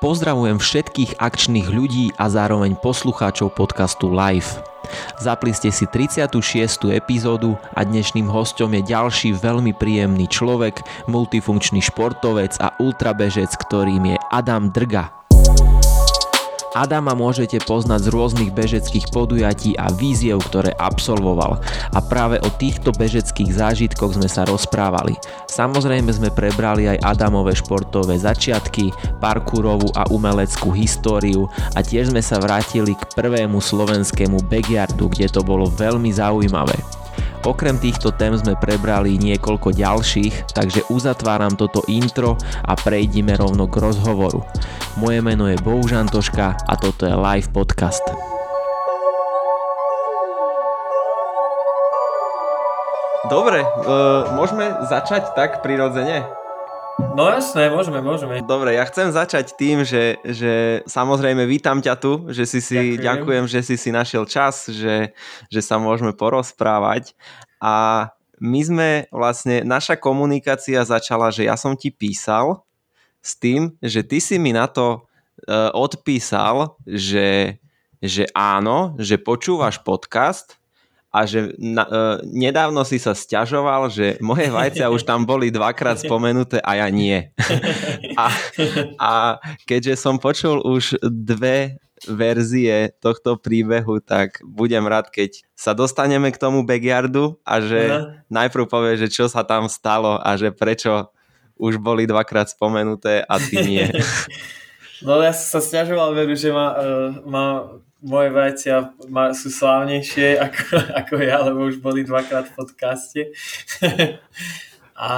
Pozdravujem všetkých akčných ľudí a zároveň poslucháčov podcastu Live. Zapli ste si 36. epizódu a dnešným hostom je ďalší veľmi príjemný človek, multifunkčný športovec a ultrabežec, ktorým je Adam Drga. Adama môžete poznať z rôznych bežeckých podujatí a víziev, ktoré absolvoval. A práve o týchto bežeckých zážitkoch sme sa rozprávali. Samozrejme sme prebrali aj Adamové športové začiatky, parkourovú a umeleckú históriu a tiež sme sa vrátili k prvému slovenskému backyardu, kde to bolo veľmi zaujímavé. Okrem týchto tém sme prebrali niekoľko ďalších, takže uzatváram toto intro a prejdime rovno k rozhovoru. Moje meno je Bohužan Toška a toto je live podcast. Dobre, uh, môžeme začať tak prirodzene? No jasné, môžeme, môžeme. Dobre, ja chcem začať tým, že, že samozrejme vítam ťa tu, že si si, ďakujem, ďakujem že si si našiel čas, že, že sa môžeme porozprávať. A my sme vlastne, naša komunikácia začala, že ja som ti písal s tým, že ty si mi na to uh, odpísal, že, že áno, že počúvaš podcast a že na, uh, nedávno si sa stiažoval, že moje vajcia už tam boli dvakrát spomenuté a ja nie. a, a keďže som počul už dve verzie tohto príbehu, tak budem rád, keď sa dostaneme k tomu backyardu a že uh-huh. najprv povie, že čo sa tam stalo a že prečo už boli dvakrát spomenuté a ty nie. No ja som sa stiažoval, veru, že ma, uh, ma moje vajcia sú slávnejšie ako, ako ja, lebo už boli dvakrát v podcaste. a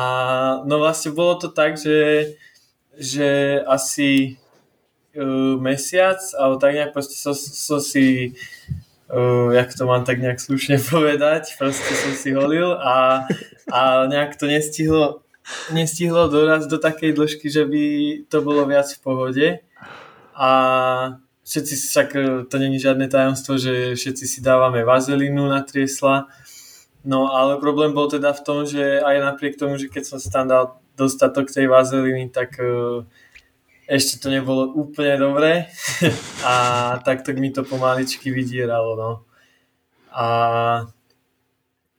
no vlastne bolo to tak, že, že asi uh, mesiac, alebo tak nejak proste som, som si uh, jak to mám tak nejak slušne povedať, proste som si holil a, a nejak to nestihlo nestihlo dorazť do takej dĺžky, že by to bolo viac v pohode a všetci však e, to není žiadne tajomstvo, že všetci si dávame vazelinu na triesla. No ale problém bol teda v tom, že aj napriek tomu, že keď som si tam dal dostatok tej vazeliny, tak uh, ešte to nebolo úplne dobré a takto mi to pomaličky vydieralo. No. A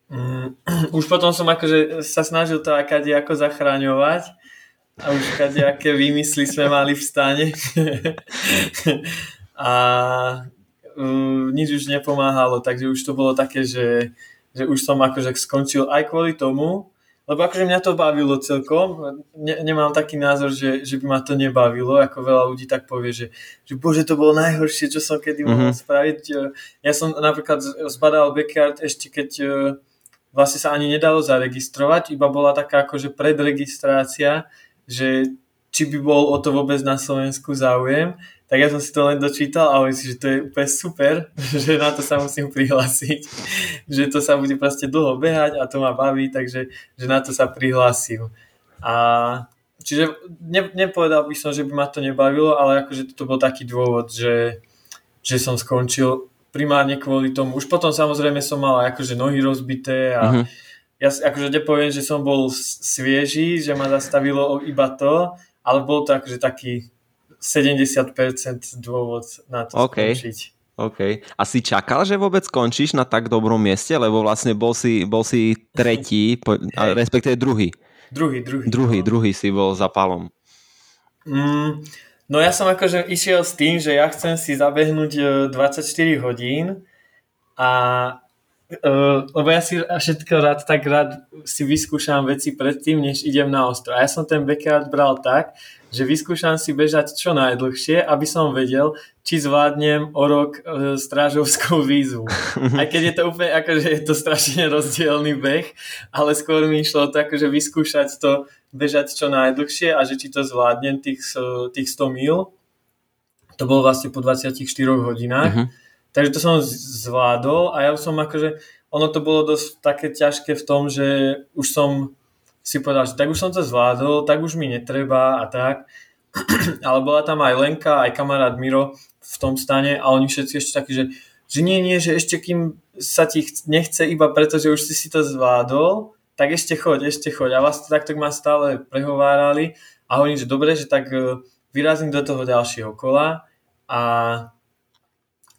um, už potom som akože sa snažil to akade ako zachraňovať a už aké výmysly sme mali v stane. a uh, nič už nepomáhalo, takže už to bolo také, že, že už som akože skončil aj kvôli tomu, lebo akože mňa to bavilo celkom, ne, nemám taký názor, že, že by ma to nebavilo, ako veľa ľudí tak povie, že, že bože to bolo najhoršie, čo som kedy mohol mm-hmm. spraviť. Ja som napríklad zbadal backyard ešte keď uh, vlastne sa ani nedalo zaregistrovať, iba bola taká akože predregistrácia, že či by bol o to vôbec na Slovensku záujem tak ja som si to len dočítal a si, že to je úplne super, že na to sa musím prihlásiť, že to sa bude proste dlho behať a to ma baví, takže že na to sa prihlásim. A čiže ne, nepovedal by som, že by ma to nebavilo, ale akože to bol taký dôvod, že, že som skončil primárne kvôli tomu. Už potom samozrejme som mal akože nohy rozbité a uh-huh. Ja akože nepoviem, že som bol svieži, že ma zastavilo iba to, ale bol to akože taký 70% dôvod na to okay. skončiť. OK. A si čakal, že vôbec skončíš na tak dobrom mieste? Lebo vlastne bol si, bol si tretí, po, hey. respektíve druhý. Druhý, druhý. Druhý, no. druhý si bol za palom. Mm, no ja som akože išiel s tým, že ja chcem si zabehnúť 24 e, hodín a Uh, lebo ja si všetko rád tak rád si vyskúšam veci predtým, než idem na ostro. A ja som ten backyard bral tak, že vyskúšam si bežať čo najdlhšie, aby som vedel, či zvládnem o rok e, strážovskú výzvu. Aj keď je to úplne, akože je to strašne rozdielný beh, ale skôr mi išlo to akože vyskúšať to bežať čo najdlhšie a že či to zvládnem tých, tých 100 mil. To bolo vlastne po 24 hodinách. Uh-huh. Takže to som zvládol a ja som akože, ono to bolo dosť také ťažké v tom, že už som si povedal, že tak už som to zvládol, tak už mi netreba a tak. Ale bola tam aj Lenka, aj kamarát Miro v tom stane a oni všetci ešte takí, že, že nie, nie, že ešte kým sa ti nechce iba preto, že už si si to zvládol, tak ešte choď, ešte choď. A vlastne takto ma stále prehovárali a hovorím, že dobre, že tak e, vyrazím do toho ďalšieho kola a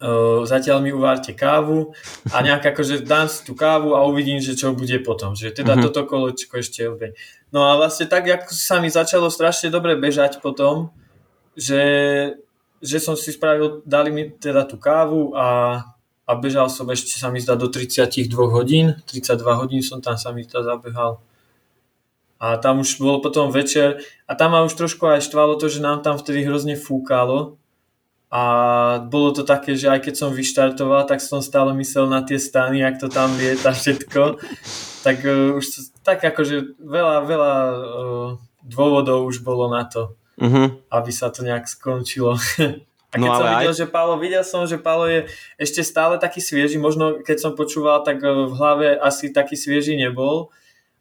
uh, zatiaľ mi uvárte kávu a nejak akože dám si tú kávu a uvidím, že čo bude potom. Že teda mm-hmm. toto kolečko ešte obe. No a vlastne tak, ako sa mi začalo strašne dobre bežať potom, že, že som si spravil, dali mi teda tú kávu a, a bežal som ešte sa mi zdá do 32 hodín, 32 hodín som tam sa mi zdá zabehal. A tam už bol potom večer a tam ma už trošku aj štvalo to, že nám tam vtedy hrozne fúkalo a bolo to také, že aj keď som vyštartoval, tak som stále myslel na tie stany, jak to tam lieta všetko. Tak uh, už tak akože veľa, veľa uh, dôvodov už bolo na to, uh-huh. aby sa to nejak skončilo. A keď no, som videl, aj... že Pálo, videl som, že Pálo je ešte stále taký svieži, možno keď som počúval, tak v hlave asi taký svieži nebol,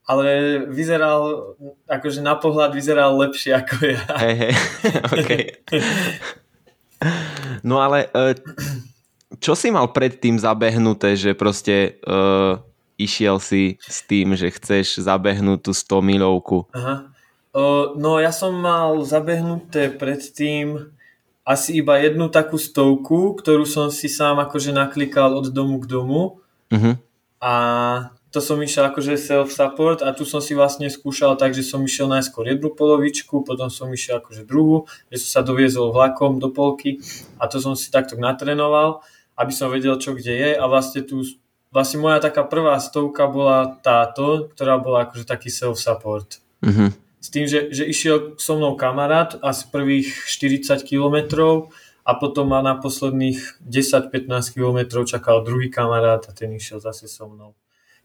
ale vyzeral, akože na pohľad vyzeral lepšie ako ja. Hej, hej, okay. No ale e, čo si mal predtým zabehnuté, že proste uh, išiel si s tým, že chceš zabehnúť tú 100 milovku? Aha. Uh, no ja som mal zabehnuté predtým asi iba jednu takú stovku, ktorú som si sám akože naklikal od domu k domu. Uh-huh. A to som išiel akože self-support a tu som si vlastne skúšal tak, že som išiel najskôr jednu polovičku, potom som išiel akože druhú, že som sa doviezol vlakom do polky a to som si takto natrenoval, aby som vedel, čo kde je a vlastne tu vlastne moja taká prvá stovka bola táto, ktorá bola akože taký self-support. Mm-hmm. S tým, že, že išiel so mnou kamarát asi prvých 40 kilometrov a potom ma na posledných 10-15 kilometrov čakal druhý kamarát a ten išiel zase so mnou.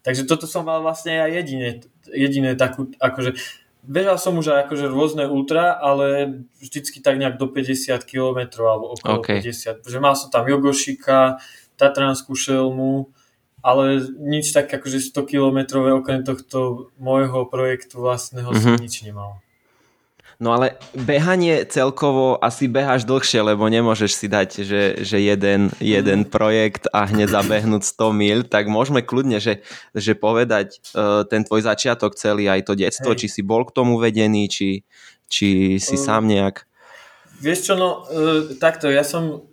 Takže toto som mal vlastne aj jediné, jediné takú, akože bežal som už aj akože rôzne ultra, ale vždycky tak nejak do 50 km alebo okolo okay. 50. Že mal som tam Jogošika, Tatranskú šelmu, ale nič tak akože 100 km okrem tohto môjho projektu vlastného mm-hmm. som mhm. nič nemal. No ale behanie celkovo asi beháš dlhšie, lebo nemôžeš si dať, že, že jeden, jeden projekt a hneď zabehnúť 100 mil, tak môžeme kľudne, že, že povedať uh, ten tvoj začiatok celý, aj to detstvo, Hej. či si bol k tomu vedený, či, či si uh, sám nejak... Vieš čo, no uh, takto, ja som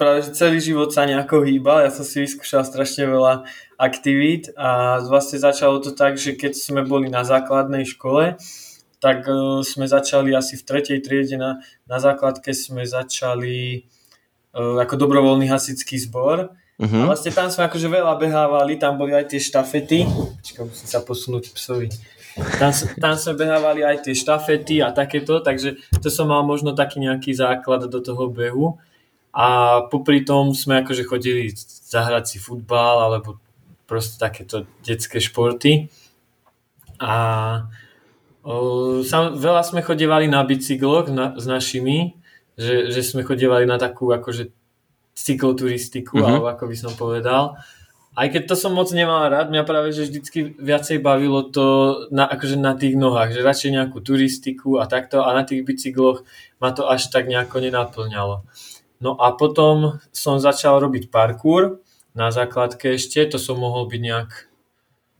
práve že celý život sa nejako hýbal, ja som si vyskúšal strašne veľa aktivít a vlastne začalo to tak, že keď sme boli na základnej škole, tak uh, sme začali asi v tretej triede na, na základke sme začali uh, ako dobrovoľný hasický zbor. Uh-huh. A vlastne tam sme akože veľa behávali, tam boli aj tie štafety. Počkaj, musím sa posunúť psovi. Tam, tam sme behávali aj tie štafety a takéto, takže to som mal možno taký nejaký základ do toho behu. A popri tom sme akože chodili zahrať si futbal alebo proste takéto detské športy. A sam, veľa sme chodievali na bicykloch na, s našimi, že, že sme chodievali na takú akože cykloturistiku, mm-hmm. alebo ako by som povedal. Aj keď to som moc nemal rád, mňa práve že vždycky viacej bavilo to na, akože na tých nohách, že radšej nejakú turistiku a takto a na tých bicykloch ma to až tak nejako nenaplňalo. No a potom som začal robiť parkour na základke ešte, to som mohol byť nejak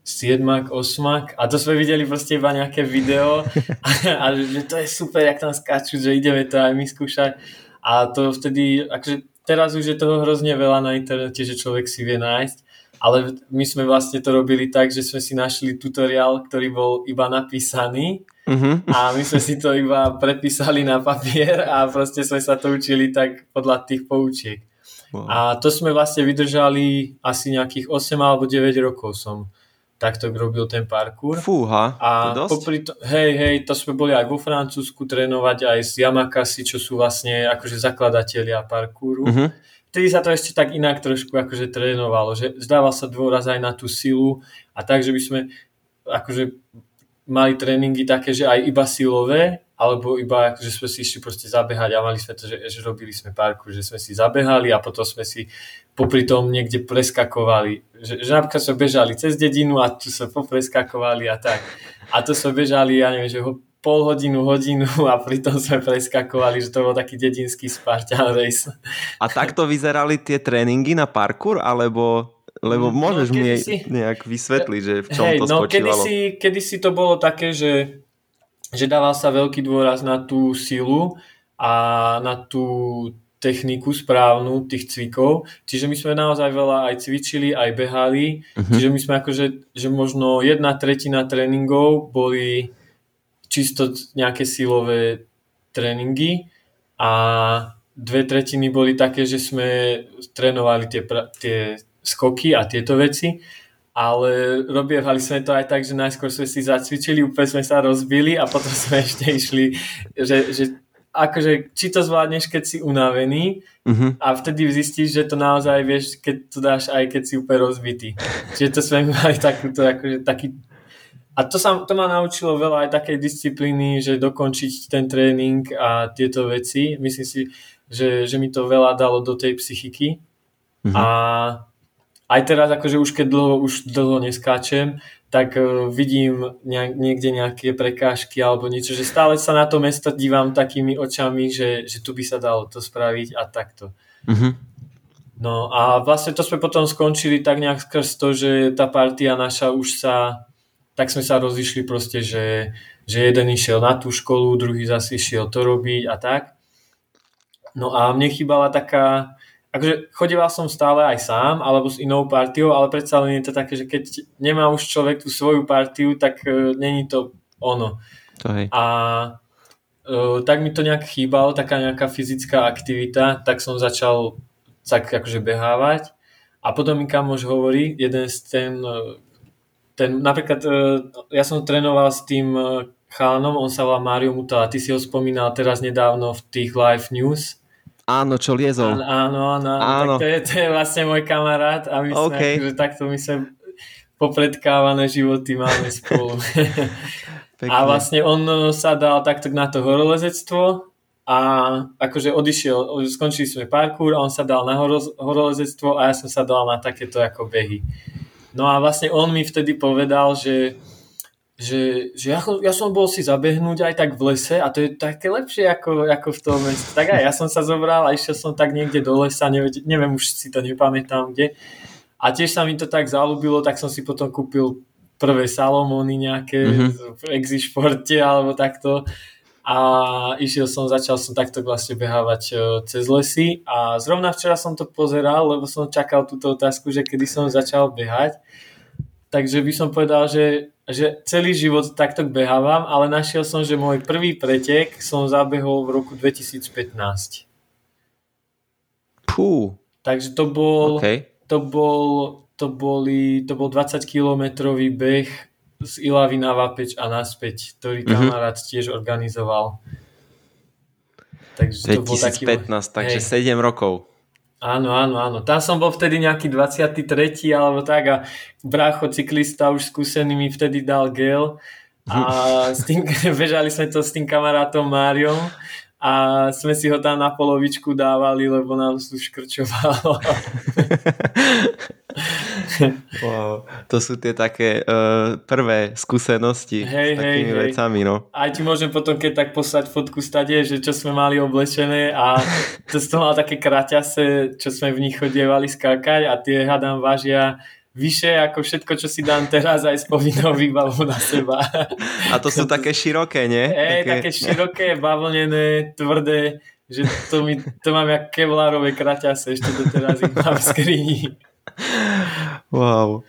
7, 8 a to sme videli proste iba nejaké video a, a že to je super, jak tam skáču, že ideme to aj my skúšať a to vtedy, akože teraz už je toho hrozne veľa na internete, že človek si vie nájsť, ale my sme vlastne to robili tak, že sme si našli tutoriál, ktorý bol iba napísaný uh-huh. a my sme si to iba prepísali na papier a proste sme sa to učili tak podľa tých poučiek. Wow. A to sme vlastne vydržali asi nejakých 8 alebo 9 rokov som takto robil ten parkour. Fúha, a to dosť? Popri to, hej, hej, to sme boli aj vo Francúzsku trénovať aj s Yamakasi, čo sú vlastne akože zakladatelia parkouru. Uh-huh. Vtedy sa to ešte tak inak trošku akože trénovalo, že zdával sa dôraz aj na tú silu a tak, že by sme akože mali tréningy také, že aj iba silové, alebo iba, že sme si išli proste zabehať a mali sme to, že, že robili sme parku, že sme si zabehali a potom sme si popri tom niekde preskakovali. Že, že napríklad sme bežali cez dedinu a tu sa popreskakovali a tak. A to sme bežali, ja neviem, že ho pol hodinu, hodinu a pritom sme preskakovali, že to bol taký dedinský Spartan race. A takto vyzerali tie tréningy na parkour, alebo lebo no, môžeš no, mi si, nejak vysvetliť, že v čom hej, to no, spočívalo. Kedy si to bolo také, že že dával sa veľký dôraz na tú silu a na tú techniku správnu tých cvikov. Čiže my sme naozaj veľa aj cvičili, aj behali. Uh-huh. Čiže my sme akože, že možno jedna tretina tréningov boli čisto nejaké silové tréningy a dve tretiny boli také, že sme trénovali tie, tie skoky a tieto veci ale robievali sme to aj tak, že najskôr sme si zacvičili, úplne sme sa rozbili a potom sme ešte išli, že, že akože, či to zvládneš, keď si unavený uh-huh. a vtedy zistíš, že to naozaj vieš, keď to dáš aj keď si úplne rozbitý. Čiže to sme mali takúto, akože taký a to, sa, to ma naučilo veľa aj takej disciplíny, že dokončiť ten tréning a tieto veci. Myslím si, že, že mi to veľa dalo do tej psychiky. Uh-huh. A aj teraz, akože už keď dlho, už dlho neskáčem, tak uh, vidím nejak, niekde nejaké prekážky alebo niečo, že stále sa na to mesto dívam takými očami, že, že tu by sa dalo to spraviť a takto. Uh-huh. No a vlastne to sme potom skončili tak nejak skrz to, že tá partia naša už sa, tak sme sa rozišli proste, že, že jeden išiel na tú školu, druhý zase išiel to robiť a tak. No a mne chýbala taká, akože chodieval som stále aj sám, alebo s inou partiou, ale predsa len je to také, že keď nemá už človek tú svoju partiu, tak uh, není to ono. To hej. A uh, tak mi to nejak chýbalo, taká nejaká fyzická aktivita, tak som začal tak akože behávať. A potom mi kamož hovorí, jeden z ten, ten napríklad uh, ja som trénoval s tým chalanom, on sa volá Mario Mutala, ty si ho spomínal teraz nedávno v tých live news, Áno, čo liezol. Áno, áno, áno. Tak to, je, to je vlastne môj kamarát a my okay. sme, že takto my sme popredkávané životy máme spolu. a vlastne on sa dal takto na to horolezectvo a akože odišiel, skončili sme parkour a on sa dal na horolezectvo a ja som sa dal na takéto ako behy. No a vlastne on mi vtedy povedal, že že, že ja, ja som bol si zabehnúť aj tak v lese a to je také lepšie ako, ako v tom meste. Tak aj ja som sa zobral a išiel som tak niekde do lesa, neviem, neviem už si to nepamätám kde. A tiež sa mi to tak zalúbilo, tak som si potom kúpil prvé Salomony nejaké mm-hmm. v Exišporte alebo takto a išiel som, začal som takto vlastne behávať e, cez lesy a zrovna včera som to pozeral, lebo som čakal túto otázku, že kedy som začal behať takže by som povedal, že, že celý život takto behávam, ale našiel som, že môj prvý pretek som zabehol v roku 2015. Pú. Takže to bol, okay. to bol, to boli, to bol 20 kilometrový beh z Ilavy na Vapeč a naspäť, ktorý mm-hmm. kamarát tiež organizoval. Takže 2015, to bol taký, takže hej. 7 rokov. Áno, áno, áno. Tam som bol vtedy nejaký 23. alebo tak a brácho cyklista už skúsený mi vtedy dal gel a s tým, bežali sme to s tým kamarátom Máriom a sme si ho tam na polovičku dávali, lebo nám tu škrčovalo. wow, to sú tie také uh, prvé skúsenosti hej, s takými hej, vecami, no. Aj ti môžem potom, keď tak poslať fotku stade, že čo sme mali oblečené a to som mal také kraťase, čo sme v nich chodievali skákať a tie hadám vážia vyššie ako všetko, čo si dám teraz aj s povinnou výbavou na seba. A to sú také široké, nie? Ej, také... také široké, bavlnené, tvrdé, že to, mi, to mám jak kevlárové kraťase, ešte to teraz ich mám v skrini. Wow.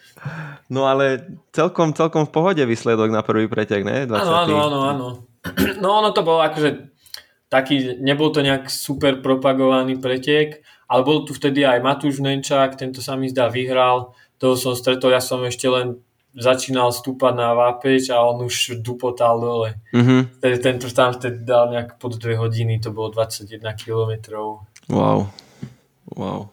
No ale celkom, celkom v pohode výsledok na prvý pretek, ne? 20. Áno, áno, áno, áno. No ono to bolo akože taký, nebol to nejak super propagovaný pretek, ale bol tu vtedy aj Matúš Nenčák, tento sa mi zdá vyhral, toho som stretol, ja som ešte len začínal stúpať na vápeč a on už dupotal dole. Mm-hmm. Tento tam vtedy dal nejak pod 2 hodiny, to bolo 21 kilometrov. Wow. Wow.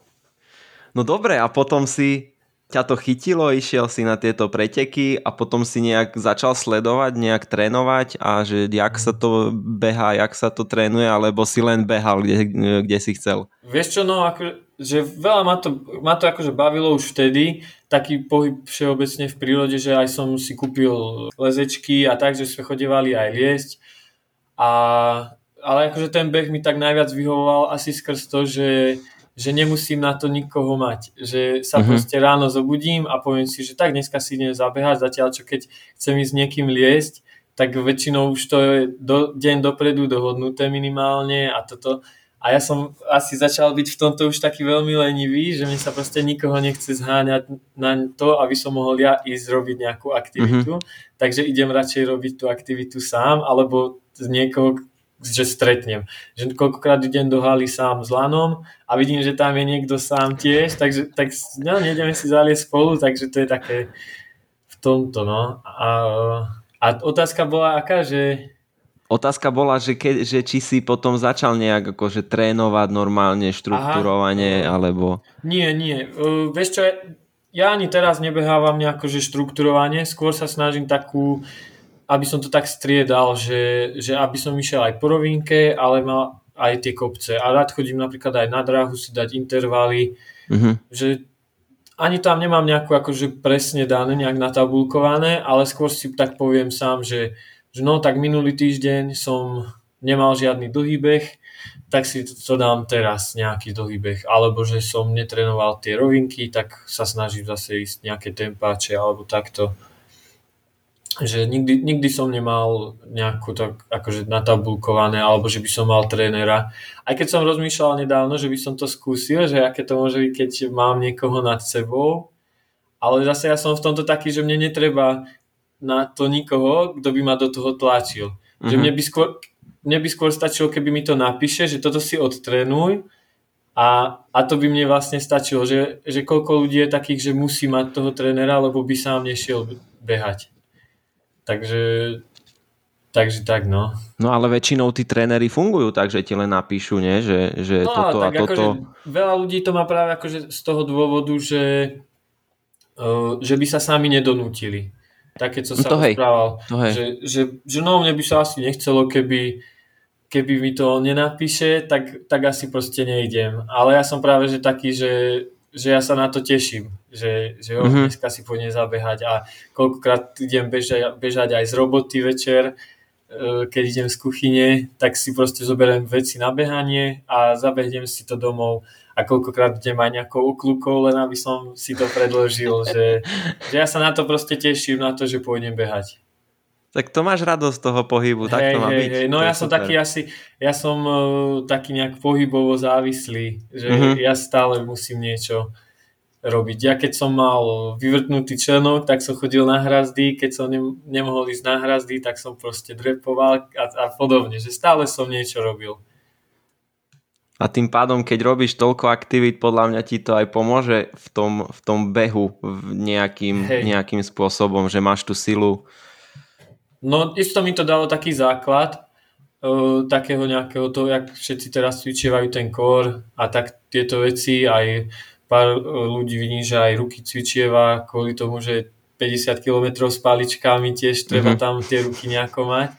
No dobre, a potom si ťa to chytilo, išiel si na tieto preteky a potom si nejak začal sledovať, nejak trénovať a že jak sa to beha, jak sa to trénuje, alebo si len behal, kde, kde si chcel? Vieš čo, no ako, že veľa ma to, ma to akože bavilo už vtedy, taký pohyb všeobecne v prírode, že aj som si kúpil lezečky a tak, že sme chodevali aj liesť. A, ale akože ten beh mi tak najviac vyhovoval asi skrz to, že, že nemusím na to nikoho mať. Že sa mm-hmm. proste ráno zobudím a poviem si, že tak dneska si idem zabehať, zatiaľ čo keď chcem ísť s niekým liesť, tak väčšinou už to je do, deň dopredu dohodnuté minimálne a toto. A ja som asi začal byť v tomto už taký veľmi lenivý, že mi sa proste nikoho nechce zháňať na to, aby som mohol ja ísť robiť nejakú aktivitu. Mm-hmm. Takže idem radšej robiť tú aktivitu sám, alebo z niekoho, že stretnem. Že koľkokrát idem do haly sám s lanom a vidím, že tam je niekto sám tiež, takže tak, no, nejdeme si zaliesť spolu, takže to je také v tomto, no. A, a otázka bola aká, že Otázka bola, že, ke, že či si potom začal nejak akože trénovať normálne, štruktúrovanie, Aha. alebo... Nie, nie. Uh, vieš čo, ja ani teraz nebehávam nejako, že štruktúrovanie, skôr sa snažím takú, aby som to tak striedal, že, že aby som išiel aj po rovinke, ale mal aj tie kopce. A rád chodím napríklad aj na dráhu si dať intervaly, uh-huh. že ani tam nemám nejakú akože presne dané, nejak natabulkované, ale skôr si tak poviem sám, že že no tak minulý týždeň som nemal žiadny dlhý beh, tak si to, to dám teraz nejaký dlhý beh. Alebo že som netrenoval tie rovinky, tak sa snažím zase ísť nejaké tempáče alebo takto. Že nikdy, nikdy som nemal nejakú tak akože natabulkované, alebo že by som mal trénera. Aj keď som rozmýšľal nedávno, že by som to skúsil, že aké to môže byť, keď mám niekoho nad sebou, ale zase ja som v tomto taký, že mne netreba na to nikoho, kto by ma do toho tlačil. Mm-hmm. Že mhm. mne by, skôr, mne by skôr stačilo, keby mi to napíše, že toto si odtrénuj a, a to by mne vlastne stačilo, že, že koľko ľudí je takých, že musí mať toho trénera, lebo by sám nešiel behať. Takže, takže tak no. No ale väčšinou tí tréneri fungujú tak, že ti len napíšu, nie? Že, že no, toto tak a toto... Akože veľa ľudí to má práve akože z toho dôvodu, že, uh, že by sa sami nedonútili také, co no sa to rozprával. To že, že, že no, mne by sa asi nechcelo, keby, keby mi to nenapíše, tak, tak asi proste nejdem. Ale ja som práve že taký, že, že ja sa na to teším, že, že jo, mm-hmm. dneska si pôjdem zabehať a koľkokrát idem bežať, bežať aj z roboty večer, e, keď idem z kuchyne, tak si proste zoberiem veci na behanie a zabehnem si to domov a koľkokrát idem aj nejakou uklukou, len aby som si to predložil, že, že ja sa na to proste teším, na to, že pôjdem behať. Tak to máš radosť z toho pohybu, tak hej, to má hej, byť. Hej. No ja som super. taký asi, ja som uh, taký nejak pohybovo závislý, že uh-huh. ja stále musím niečo robiť. Ja keď som mal vyvrtnutý členok, tak som chodil na hrazdy, keď som ne- nemohol ísť na hrazdy, tak som proste drepoval a, a podobne, že stále som niečo robil. A tým pádom, keď robíš toľko aktivít, podľa mňa ti to aj pomôže v tom, v tom behu nejakým, nejakým spôsobom, že máš tú silu. No isto mi to dalo taký základ uh, takého nejakého toho, jak všetci teraz cvičievajú ten kor a tak tieto veci, aj pár ľudí vidím, že aj ruky cvičieva kvôli tomu, že 50 km s paličkami tiež treba mm-hmm. tam tie ruky nejako mať.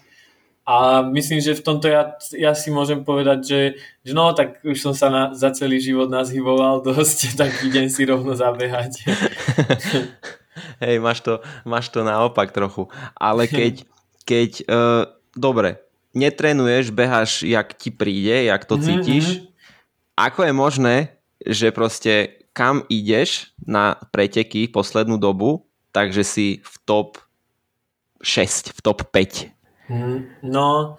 A myslím, že v tomto ja, ja si môžem povedať, že, že no, tak už som sa na, za celý život nazhyboval dosť, tak idem si rovno zabehať. Hej, máš to, máš to naopak trochu. Ale keď, keď uh, dobre, netrenuješ, beháš, jak ti príde, jak to mhm, cítiš, mm-hmm. ako je možné, že proste kam ideš na preteky poslednú dobu, takže si v top 6, v top 5 Mm, no,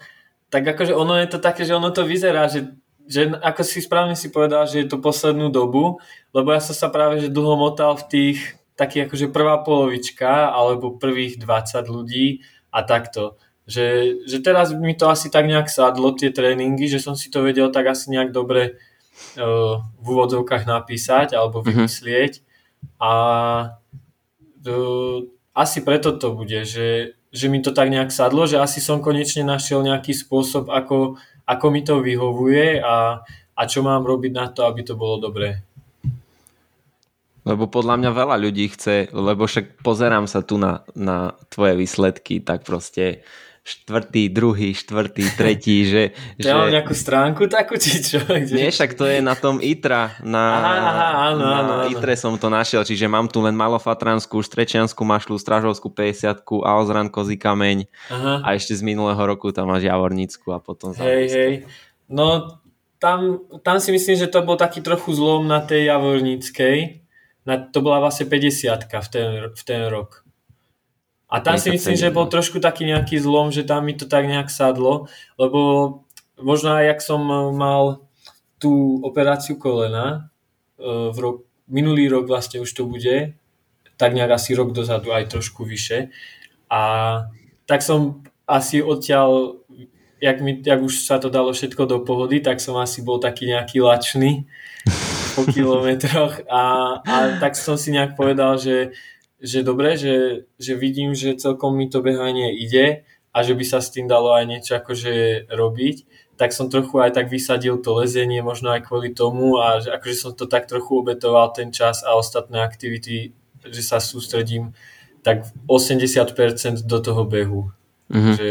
tak akože ono je to také, že ono to vyzerá, že, že ako si správne si povedal, že je to poslednú dobu, lebo ja som sa práve že dlho motal v tých takých akože prvá polovička alebo prvých 20 ľudí a takto. Že, že teraz mi to asi tak nejak sadlo, tie tréningy, že som si to vedel tak asi nejak dobre uh, v úvodzovkách napísať alebo mhm. vymyslieť. Mm-hmm. A uh, asi preto to bude, že že mi to tak nejak sadlo, že asi som konečne našiel nejaký spôsob, ako, ako mi to vyhovuje a, a čo mám robiť na to, aby to bolo dobré. Lebo podľa mňa veľa ľudí chce, lebo však pozerám sa tu na, na tvoje výsledky, tak proste štvrtý, druhý, štvrtý, tretí, že... Ja že... mám nejakú stránku takú, či čo? Kde? Nie, však to je na tom ITRA. Na, aha, aha, áno, na áno, áno. ITRE som to našiel, čiže mám tu len malofatranskú, strečianskú mašlu, stražovskú 50 a ozran kozí kameň aha. a ešte z minulého roku tam máš javornícku a potom Hej, hej. No tam, tam si myslím, že to bol taký trochu zlom na tej javorníckej. Na, to bola vlastne 50 v ten, v ten rok. A tam si myslím, že bol trošku taký nejaký zlom, že tam mi to tak nejak sadlo, lebo možno aj jak som mal tú operáciu kolena, e, v rok, minulý rok vlastne už to bude, tak nejak asi rok dozadu aj trošku vyše. A tak som asi odtiaľ, jak, mi, jak už sa to dalo všetko do pohody, tak som asi bol taký nejaký lačný po kilometroch a, a tak som si nejak povedal, že že dobre, že, že vidím, že celkom mi to behanie ide a že by sa s tým dalo aj niečo akože robiť, tak som trochu aj tak vysadil to lezenie, možno aj kvôli tomu a že akože som to tak trochu obetoval ten čas a ostatné aktivity, že sa sústredím tak 80% do toho behu. Mm-hmm. Že,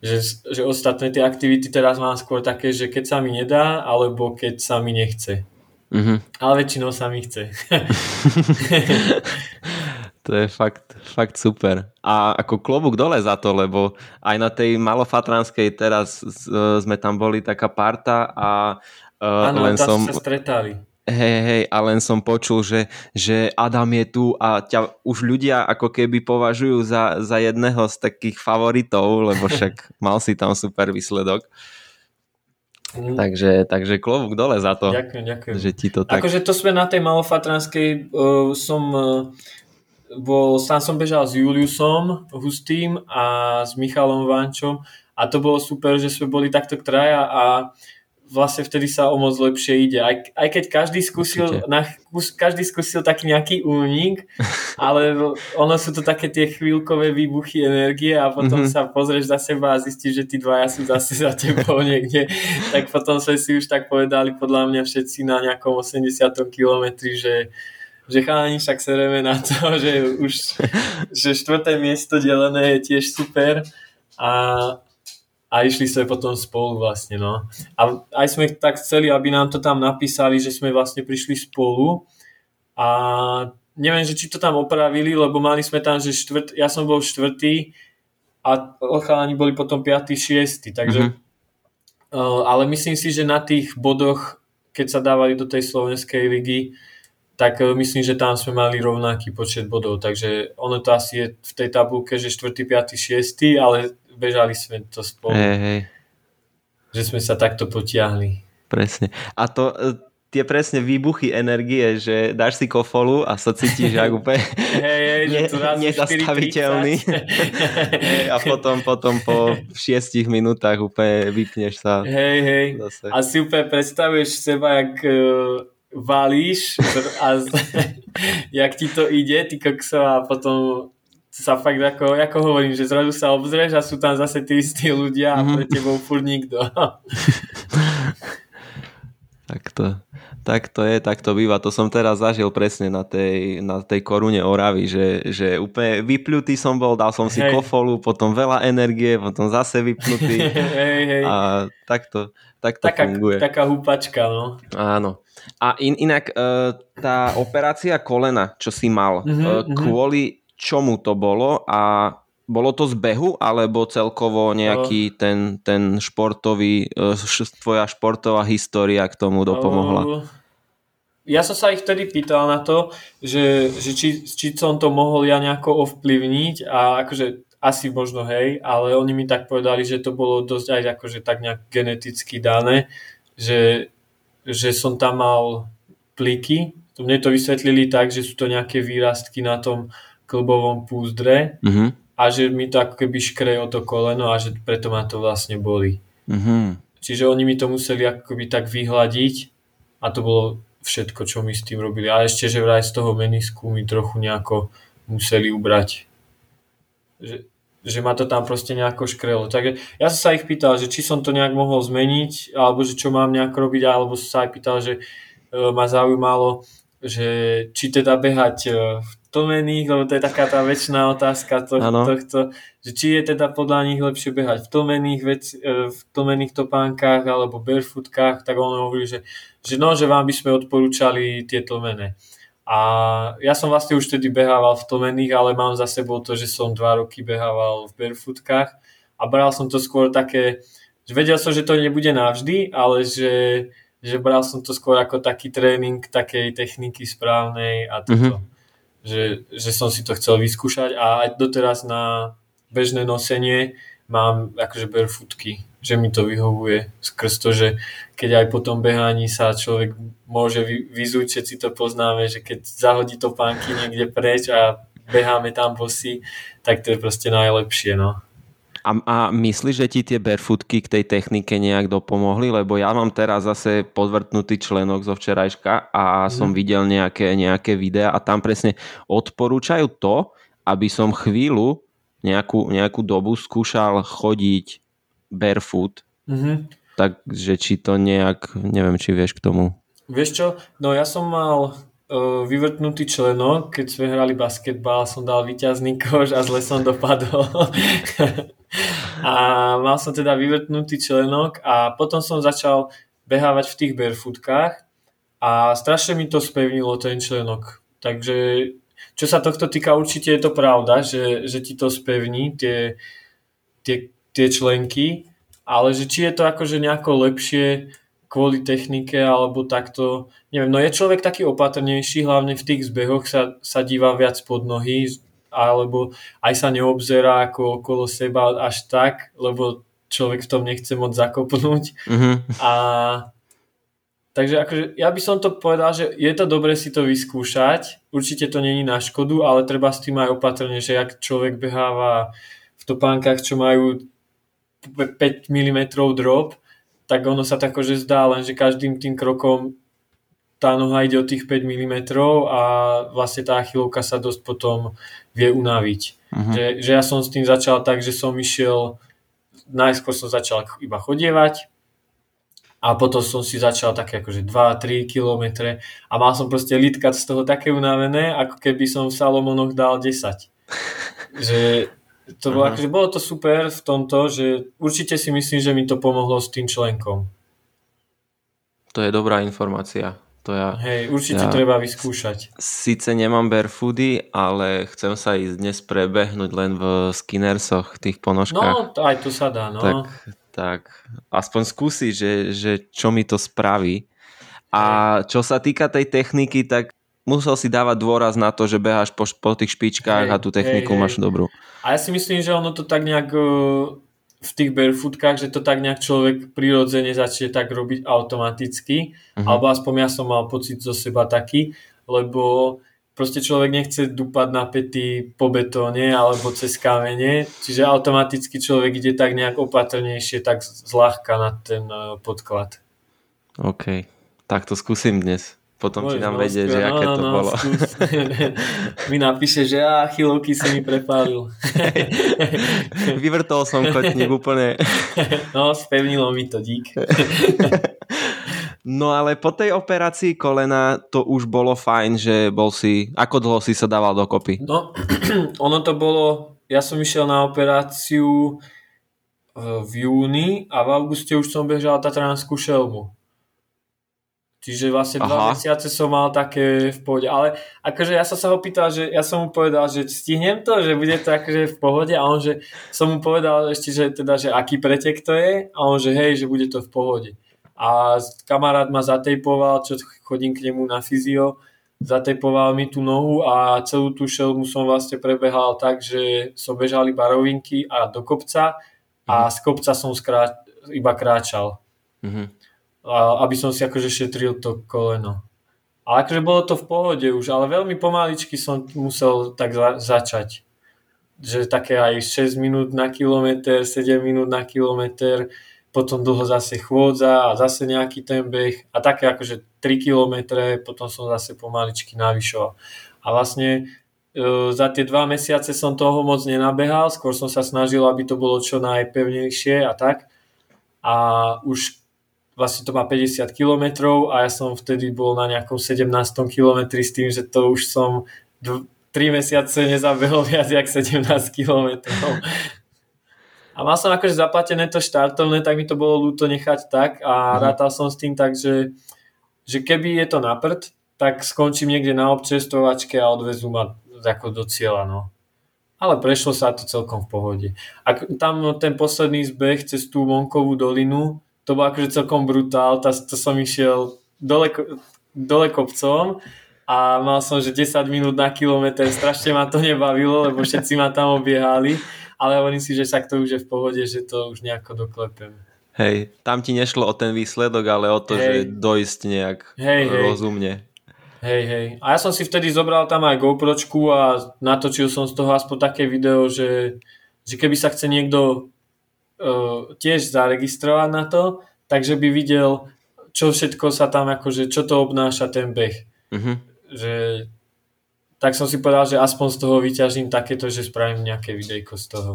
že, že ostatné tie aktivity teraz mám skôr také, že keď sa mi nedá, alebo keď sa mi nechce. Mm-hmm. Ale väčšinou sa mi chce. To je fakt, fakt super. A ako klobúk dole za to, lebo aj na tej malofatranskej teraz sme tam boli taká parta a uh, ano, len som... sa stretali. Hej, hej, a len som počul, že, že Adam je tu a ťa už ľudia ako keby považujú za, za jedného z takých favoritov, lebo však mal si tam super výsledok. Mm. Takže, takže klobúk dole za to. Ďakujem, ďakujem. Že ti to tak... Akože to sme na tej malofatranskej uh, som uh, bol, sám som bežal s Juliusom Hustým a s Michalom Vančom a to bolo super, že sme boli takto traja a vlastne vtedy sa o moc lepšie ide. Aj, aj keď každý skúsil, na, každý skúsil taký nejaký únik, ale ono sú to také tie chvíľkové výbuchy energie a potom mm-hmm. sa pozrieš za seba a zistíš, že tí dvaja sú zase za tebou niekde. tak potom sme si už tak povedali podľa mňa všetci na nejakom 80 kilometri, že že chalani však sereme na to, že už že štvrté miesto delené je tiež super a, a išli sme potom spolu vlastne, no. A aj sme tak chceli, aby nám to tam napísali, že sme vlastne prišli spolu a neviem, že či to tam opravili, lebo mali sme tam, že štvrt, ja som bol štvrtý a chalani boli potom 5. 6. Takže, mm-hmm. uh, ale myslím si, že na tých bodoch, keď sa dávali do tej slovenskej ligy, tak e, myslím, že tam sme mali rovnaký počet bodov, takže ono to asi je v tej tabulke, že 4., 5., 6., ale bežali sme to spolu. Hey, hey. Že sme sa takto potiahli. Presne. A to, e, tie presne výbuchy energie, že dáš si kofolu a sa cítiš ako úplne hey, hey, ne, nezastaviteľný. a potom, potom po 6 minútach úplne vypneš sa. Hej, hej. A si úplne predstavuješ seba, jak e, valíš a jak ti to ide, ty kokso a potom sa fakt ako, ako hovorím, že zrazu sa obzrieš a sú tam zase tí istí ľudia a mhm. pre tebou furt nikto. tak to, tak to je, tak to býva. To som teraz zažil presne na tej, na tej korune Oravy, že, že úplne vypľutý som bol, dal som si hej. kofolu, potom veľa energie, potom zase vypľutý. hej, hej. A takto, takto taká, funguje. Taká húpačka, no. Áno. A in, inak uh, tá operácia kolena, čo si mal, mm-hmm, kvôli čomu to bolo a bolo to z behu, alebo celkovo nejaký uh, ten, ten športový, uh, tvoja športová história k tomu dopomohla? Uh, ja som sa ich vtedy pýtal na to, že, že či, či som to mohol ja nejako ovplyvniť a akože asi možno hej, ale oni mi tak povedali, že to bolo dosť aj akože tak nejak geneticky dané, že že som tam mal pliky. Mne to vysvetlili tak, že sú to nejaké výrastky na tom klbovom púzdre mm-hmm. A že mi to ako keby škreje o to koleno a že preto ma to vlastne boli. Mm-hmm. Čiže oni mi to museli ako keby tak vyhľadiť a to bolo všetko, čo mi s tým robili. A ešte, že vraj z toho menisku mi trochu nejako museli ubrať. Že, že ma to tam proste nejako škrelo. Takže ja som sa ich pýtal, že či som to nejak mohol zmeniť, alebo že čo mám nejak robiť, alebo som sa aj pýtal, že e, ma zaujímalo, že či teda behať e, v tlmených, lebo to je taká tá väčšiná otázka to, tohto, že či je teda podľa nich lepšie behať v tlmených, vec, e, v tlmených topánkach alebo barefootkách, tak on hovorí, že, že no, že vám by sme odporúčali tie tlmené. A ja som vlastne už vtedy behával v tlmených, ale mám za sebou to, že som dva roky behával v barefootkách a bral som to skôr také, že vedel som, že to nebude navždy, ale že, že bral som to skôr ako taký tréning takej techniky správnej a toto. Mm-hmm. Že, že som si to chcel vyskúšať a aj doteraz na bežné nosenie mám akože barefootky, že mi to vyhovuje skrz to, že keď aj po tom behaní sa človek môže vyzúť, všetci to poznáme, že keď zahodí to pánky niekde preč a beháme tam bosy, tak to je proste najlepšie, no. A, a myslíš, že ti tie barefootky k tej technike nejak dopomohli? Lebo ja mám teraz zase podvrtnutý členok zo včerajška a mm. som videl nejaké, nejaké videá a tam presne odporúčajú to, aby som chvíľu, nejakú, nejakú dobu skúšal chodiť barefoot. Mm-hmm. Takže či to nejak, neviem, či vieš k tomu. Vieš čo, no ja som mal vyvrtnutý členok, keď sme hrali basketbal, som dal výťazný koš a zle som dopadol. a mal som teda vyvrtnutý členok a potom som začal behávať v tých barefootkách a strašne mi to spevnilo ten členok. Takže čo sa tohto týka, určite je to pravda, že, že ti to spevní tie, tie, tie členky, ale že či je to akože nejako lepšie kvôli technike alebo takto, neviem, no je človek taký opatrnejší, hlavne v tých zbehoch sa, sa díva viac pod nohy, alebo aj sa neobzerá ako okolo seba až tak, lebo človek v tom nechce moc zakopnúť. Mm-hmm. A takže akože ja by som to povedal, že je to dobre si to vyskúšať, určite to není na škodu, ale treba s tým aj opatrne, že ak človek beháva v topánkach, čo majú 5 mm drop, tak ono sa tako, že zdá, len že každým tým krokom tá noha ide od tých 5 mm a vlastne tá achilovka sa dosť potom vie unaviť. Uh-huh. Že, že ja som s tým začal tak, že som išiel, najskôr som začal iba chodievať a potom som si začal také akože 2-3 km a mal som proste litkať z toho také unavené, ako keby som v Salomonoch dal 10. že to bolo, akože bolo to super v tomto, že určite si myslím, že mi to pomohlo s tým členkom. To je dobrá informácia. To ja, Hej, určite ja treba vyskúšať. Sice nemám barefoody, ale chcem sa ísť dnes prebehnúť len v skinnersoch, tých ponožkách. No, aj to sa dá, no. Tak, tak aspoň skúsi, že, že čo mi to spraví. A čo sa týka tej techniky, tak musel si dávať dôraz na to, že beháš po, po tých špičkách hej, a tú techniku hej, máš hej. dobrú. A ja si myslím, že ono to tak nejak v tých barefootkách, že to tak nejak človek prirodzene začne tak robiť automaticky, uh-huh. alebo aspoň ja som mal pocit zo seba taký, lebo proste človek nechce dupať na pety po betóne alebo cez kamene, čiže automaticky človek ide tak nejak opatrnejšie, tak zľahka na ten eh, podklad. OK, tak to skúsim dnes. Potom Môžeš, ti dám no, vedieť, že aké no, to no, bolo. mi napíše, že á, chylovky si mi prepálil. Vyvrtol som kotník úplne. no, spevnilo mi to, dík. no ale po tej operácii kolena to už bolo fajn, že bol si... Ako dlho si sa dával dokopy? No, ono to bolo... Ja som išiel na operáciu eh, v júni a v auguste už som bežal Tatranskú šelmu. Čiže vlastne dva Aha. mesiace som mal také v pohode. Ale akože ja som sa ho pýtal, že ja som mu povedal, že stihnem to, že bude to akože v pohode a on, že som mu povedal ešte, že teda, že aký pretek to je a on, že hej, že bude to v pohode. A kamarát ma zatejpoval, čo chodím k nemu na fyzio, zatejpoval mi tú nohu a celú tú šelmu som vlastne prebehal tak, že som bežal iba rovinky a do kopca a mhm. z kopca som skrá, iba kráčal. Mm-hmm aby som si akože šetril to koleno. Ale akože bolo to v pohode už, ale veľmi pomaličky som musel tak za- začať. Že také aj 6 minút na kilometr, 7 minút na kilometr, potom dlho zase chôdza a zase nejaký ten beh a také akože 3 kilometre, potom som zase pomaličky navyšoval. A vlastne e, za tie dva mesiace som toho moc nenabehal, skôr som sa snažil, aby to bolo čo najpevnejšie a tak. A už vlastne to má 50 km a ja som vtedy bol na nejakom 17 km s tým, že to už som 3 mesiace nezabehol viac jak 17 km. A mal som akože zaplatené to štartovné, tak mi to bolo ľúto nechať tak a mm. rátal som s tým tak, že, že keby je to na prd, tak skončím niekde na občestovačke a odvezú ma ako do cieľa. No. Ale prešlo sa to celkom v pohode. A tam ten posledný zbeh cez tú Monkovú dolinu, to bol akože celkom brutál, tá, to som išiel dole, dole kopcom a mal som, že 10 minút na kilometr, strašne ma to nebavilo, lebo všetci ma tam obiehali, ale hovorím si, že však to už je v pohode, že to už nejako doklepem. Hej, tam ti nešlo o ten výsledok, ale o to, hej. že dojsť nejak hej, rozumne. Hej, hej. A ja som si vtedy zobral tam aj GoPročku a natočil som z toho aspoň také video, že, že keby sa chce niekto tiež zaregistrovať na to, takže by videl, čo všetko sa tam, akože, čo to obnáša ten beh. Uh-huh. Že, tak som si povedal, že aspoň z toho vyťažím takéto, že spravím nejaké videjko z toho.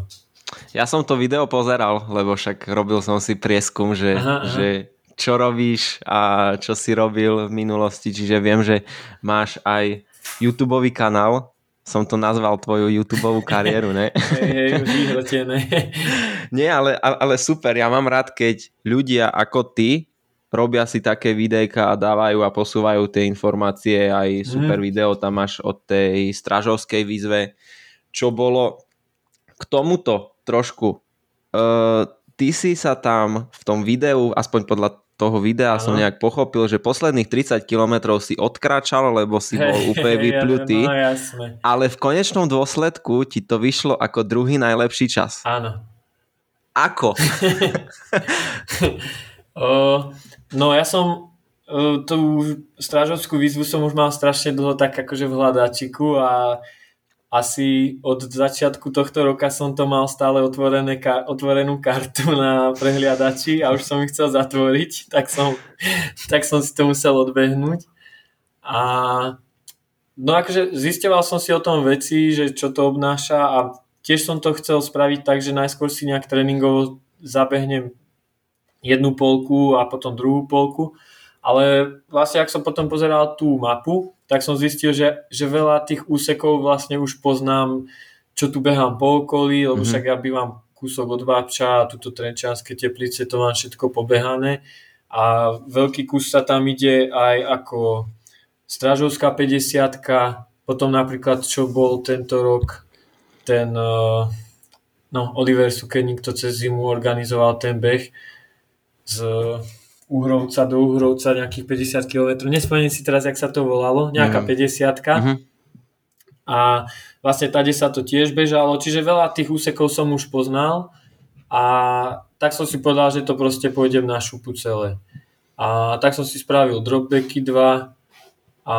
Ja som to video pozeral, lebo však robil som si prieskum, že, aha, aha. že čo robíš a čo si robil v minulosti, čiže viem, že máš aj YouTube kanál, som to nazval tvoju YouTube kariéru, ne? Hej, hej, Nie, ale, ale super, ja mám rád, keď ľudia ako ty robia si také videjka a dávajú a posúvajú tie informácie, aj super mm. video tam máš od tej stražovskej výzve, čo bolo k tomuto trošku. Uh, ty si sa tam v tom videu, aspoň podľa toho videa ano. som nejak pochopil, že posledných 30 kilometrov si odkráčal, lebo si bol hey, úplne vyplutý. No, jasné. Ale v konečnom dôsledku ti to vyšlo ako druhý najlepší čas. Áno. Ako? uh, No ja som uh, tú strážovskú výzvu som už mal strašne dlho tak akože v hľadačiku a asi od začiatku tohto roka som to mal stále otvorené, ka- otvorenú kartu na prehliadači a už som ich chcel zatvoriť, tak som, tak som si to musel odbehnúť. A no akože zisteval som si o tom veci, že čo to obnáša a tiež som to chcel spraviť tak, že najskôr si nejak tréningovo zabehnem jednu polku a potom druhú polku. Ale vlastne, ak som potom pozeral tú mapu, tak som zistil, že, že veľa tých úsekov vlastne už poznám, čo tu behám po okolí, lebo mm-hmm. však ja bývam kúsok od Vápča a tuto Trenčanské teplice, to mám všetko pobehané. A veľký kus sa tam ide aj ako Stražovská 50 potom napríklad, čo bol tento rok ten eh, no, Oliver Sukeník to cez zimu organizoval ten beh, z Uhrovca do Uhrovca nejakých 50 km. Nespomeniem si teraz, jak sa to volalo, nejaká mm. 50 uh-huh. A vlastne tady sa to tiež bežalo, čiže veľa tých úsekov som už poznal a tak som si povedal, že to proste pôjdem na šupu celé. A tak som si spravil dropbacky 2 a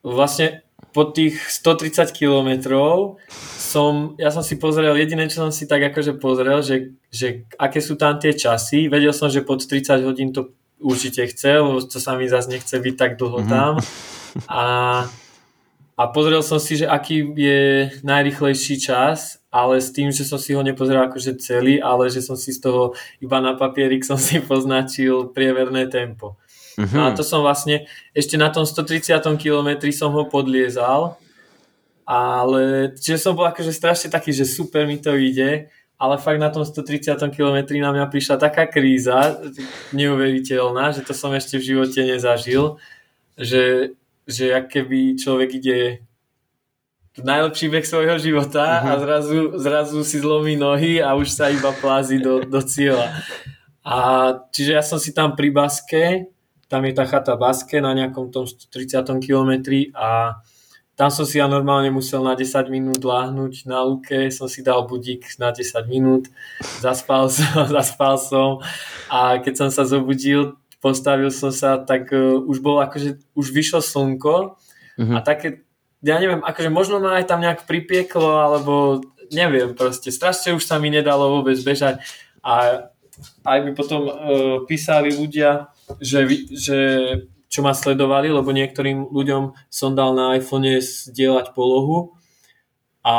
vlastne po tých 130 kilometrov som, ja som si pozrel, jediné, čo som si tak akože pozrel, že, že aké sú tam tie časy. Vedel som, že pod 30 hodín to určite chcel, lebo to sa mi zase nechce byť tak dlho mm-hmm. tam. A, a pozrel som si, že aký je najrychlejší čas, ale s tým, že som si ho nepozeral akože celý, ale že som si z toho iba na papierik som si poznačil priemerné tempo. Mm-hmm. A to som vlastne, ešte na tom 130 kilometri som ho podliezal ale čiže som bol akože strašne taký, že super mi to ide, ale fakt na tom 130 km na mňa prišla taká kríza, neuveriteľná, že to som ešte v živote nezažil, že, že keby človek ide najlepší beh svojho života uh-huh. a mhm. zrazu, zrazu si zlomí nohy a už sa iba plázi do, do cieľa. A čiže ja som si tam pri Baske, tam je tá chata Baske na nejakom tom 130 kilometri a tam som si ja normálne musel na 10 minút láhnuť na luke, som si dal budík na 10 minút, zaspal som, zaspal som a keď som sa zobudil, postavil som sa, tak uh, už bolo akože, už vyšlo slnko uh-huh. a také, ja neviem, akože možno ma aj tam nejak pripieklo, alebo neviem proste, strašne už sa mi nedalo vôbec bežať a aj by potom uh, písali ľudia, že, že čo ma sledovali, lebo niektorým ľuďom som dal na iPhone zdieľať polohu a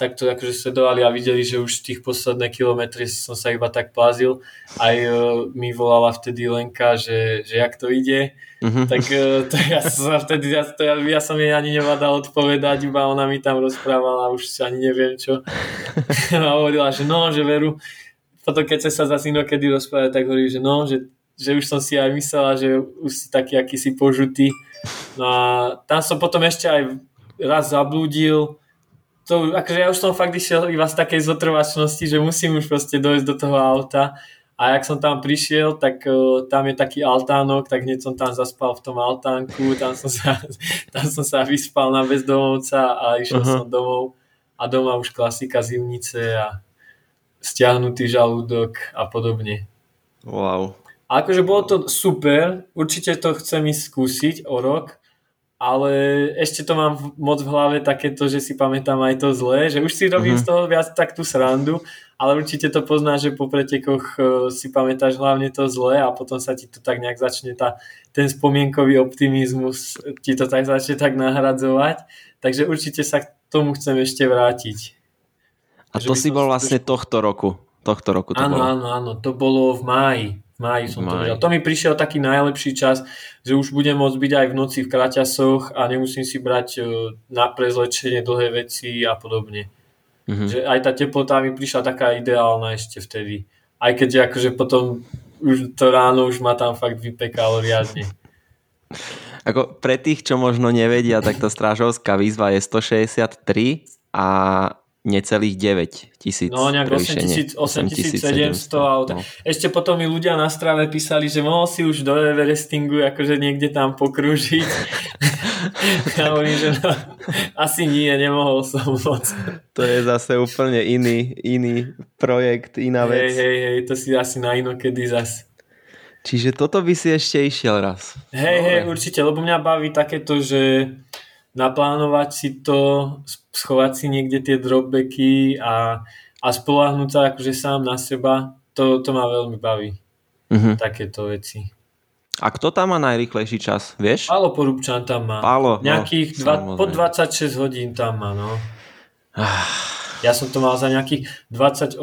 tak to akože sledovali a videli, že už tých posledné kilometre som sa iba tak plázil. Aj uh, mi volala vtedy Lenka, že, že jak to ide. Uh-huh. Tak uh, to ja som vtedy, ja, to ja, ja som jej ani nevadal odpovedať, iba ona mi tam rozprávala, už ani neviem čo. a hovorila, že no, že veru, potom keď sa zase inokedy rozprávať, tak hovorí, že no, že že už som si aj myslela, že už si taký akýsi požutý. No a tam som potom ešte aj raz zablúdil. To, akože ja už som fakt išiel iba z takej zotrvačnosti, že musím už proste dojsť do toho auta. A jak som tam prišiel, tak uh, tam je taký altánok, tak hneď som tam zaspal v tom altánku, tam som sa, tam som sa vyspal na bezdomovca a išiel uh-huh. som domov. A doma už klasika zimnice a stiahnutý žalúdok a podobne. Wow. A akože bolo to super, určite to chcem ísť skúsiť o rok, ale ešte to mám moc v hlave takéto, že si pamätám aj to zlé, že už si robím uh-huh. z toho viac tak tú srandu, ale určite to poznáš, že po pretekoch e, si pamätáš hlavne to zlé a potom sa ti to tak nejak začne tá, ten spomienkový optimizmus ti to tak začne tak nahradzovať, takže určite sa k tomu chcem ešte vrátiť. A to si bol vlastne tohto roku? Tohto roku to áno, bolo. áno, áno, to bolo v máji. Máji som to vedel. To mi prišiel taký najlepší čas, že už budem môcť byť aj v noci v kraťasoch a nemusím si brať e, na prezlečenie dlhé veci a podobne. Mm-hmm. Že aj tá teplota mi prišla taká ideálna ešte vtedy. Aj keď akože potom už to ráno už ma tam fakt vypekalo riadne. Ako pre tých, čo možno nevedia, tak tá strážovská výzva je 163 a necelých 9 tisíc. No nejak 8700 aut. No. Ešte potom mi ľudia na strave písali, že mohol si už do Everestingu akože niekde tam pokrúžiť. ja hovorím, že no, asi nie, nemohol som moc. To je zase úplne iný, iný projekt, iná vec. Hej, hej, hej, to si asi na inokedy zas. Čiže toto by si ešte išiel raz. Hej, hej, určite, lebo mňa baví takéto, že naplánovať si to, schovať si niekde tie dropbacky a, a spolahnúť sa akože sám na seba, to, to ma veľmi baví. Uh-huh. Takéto veci. A kto tam má najrychlejší čas, vieš? Pálo Porubčan tam má. Pálo, no, Nejakých no, dva, po 26 hodín tam má, no. Ja som to mal za nejakých 28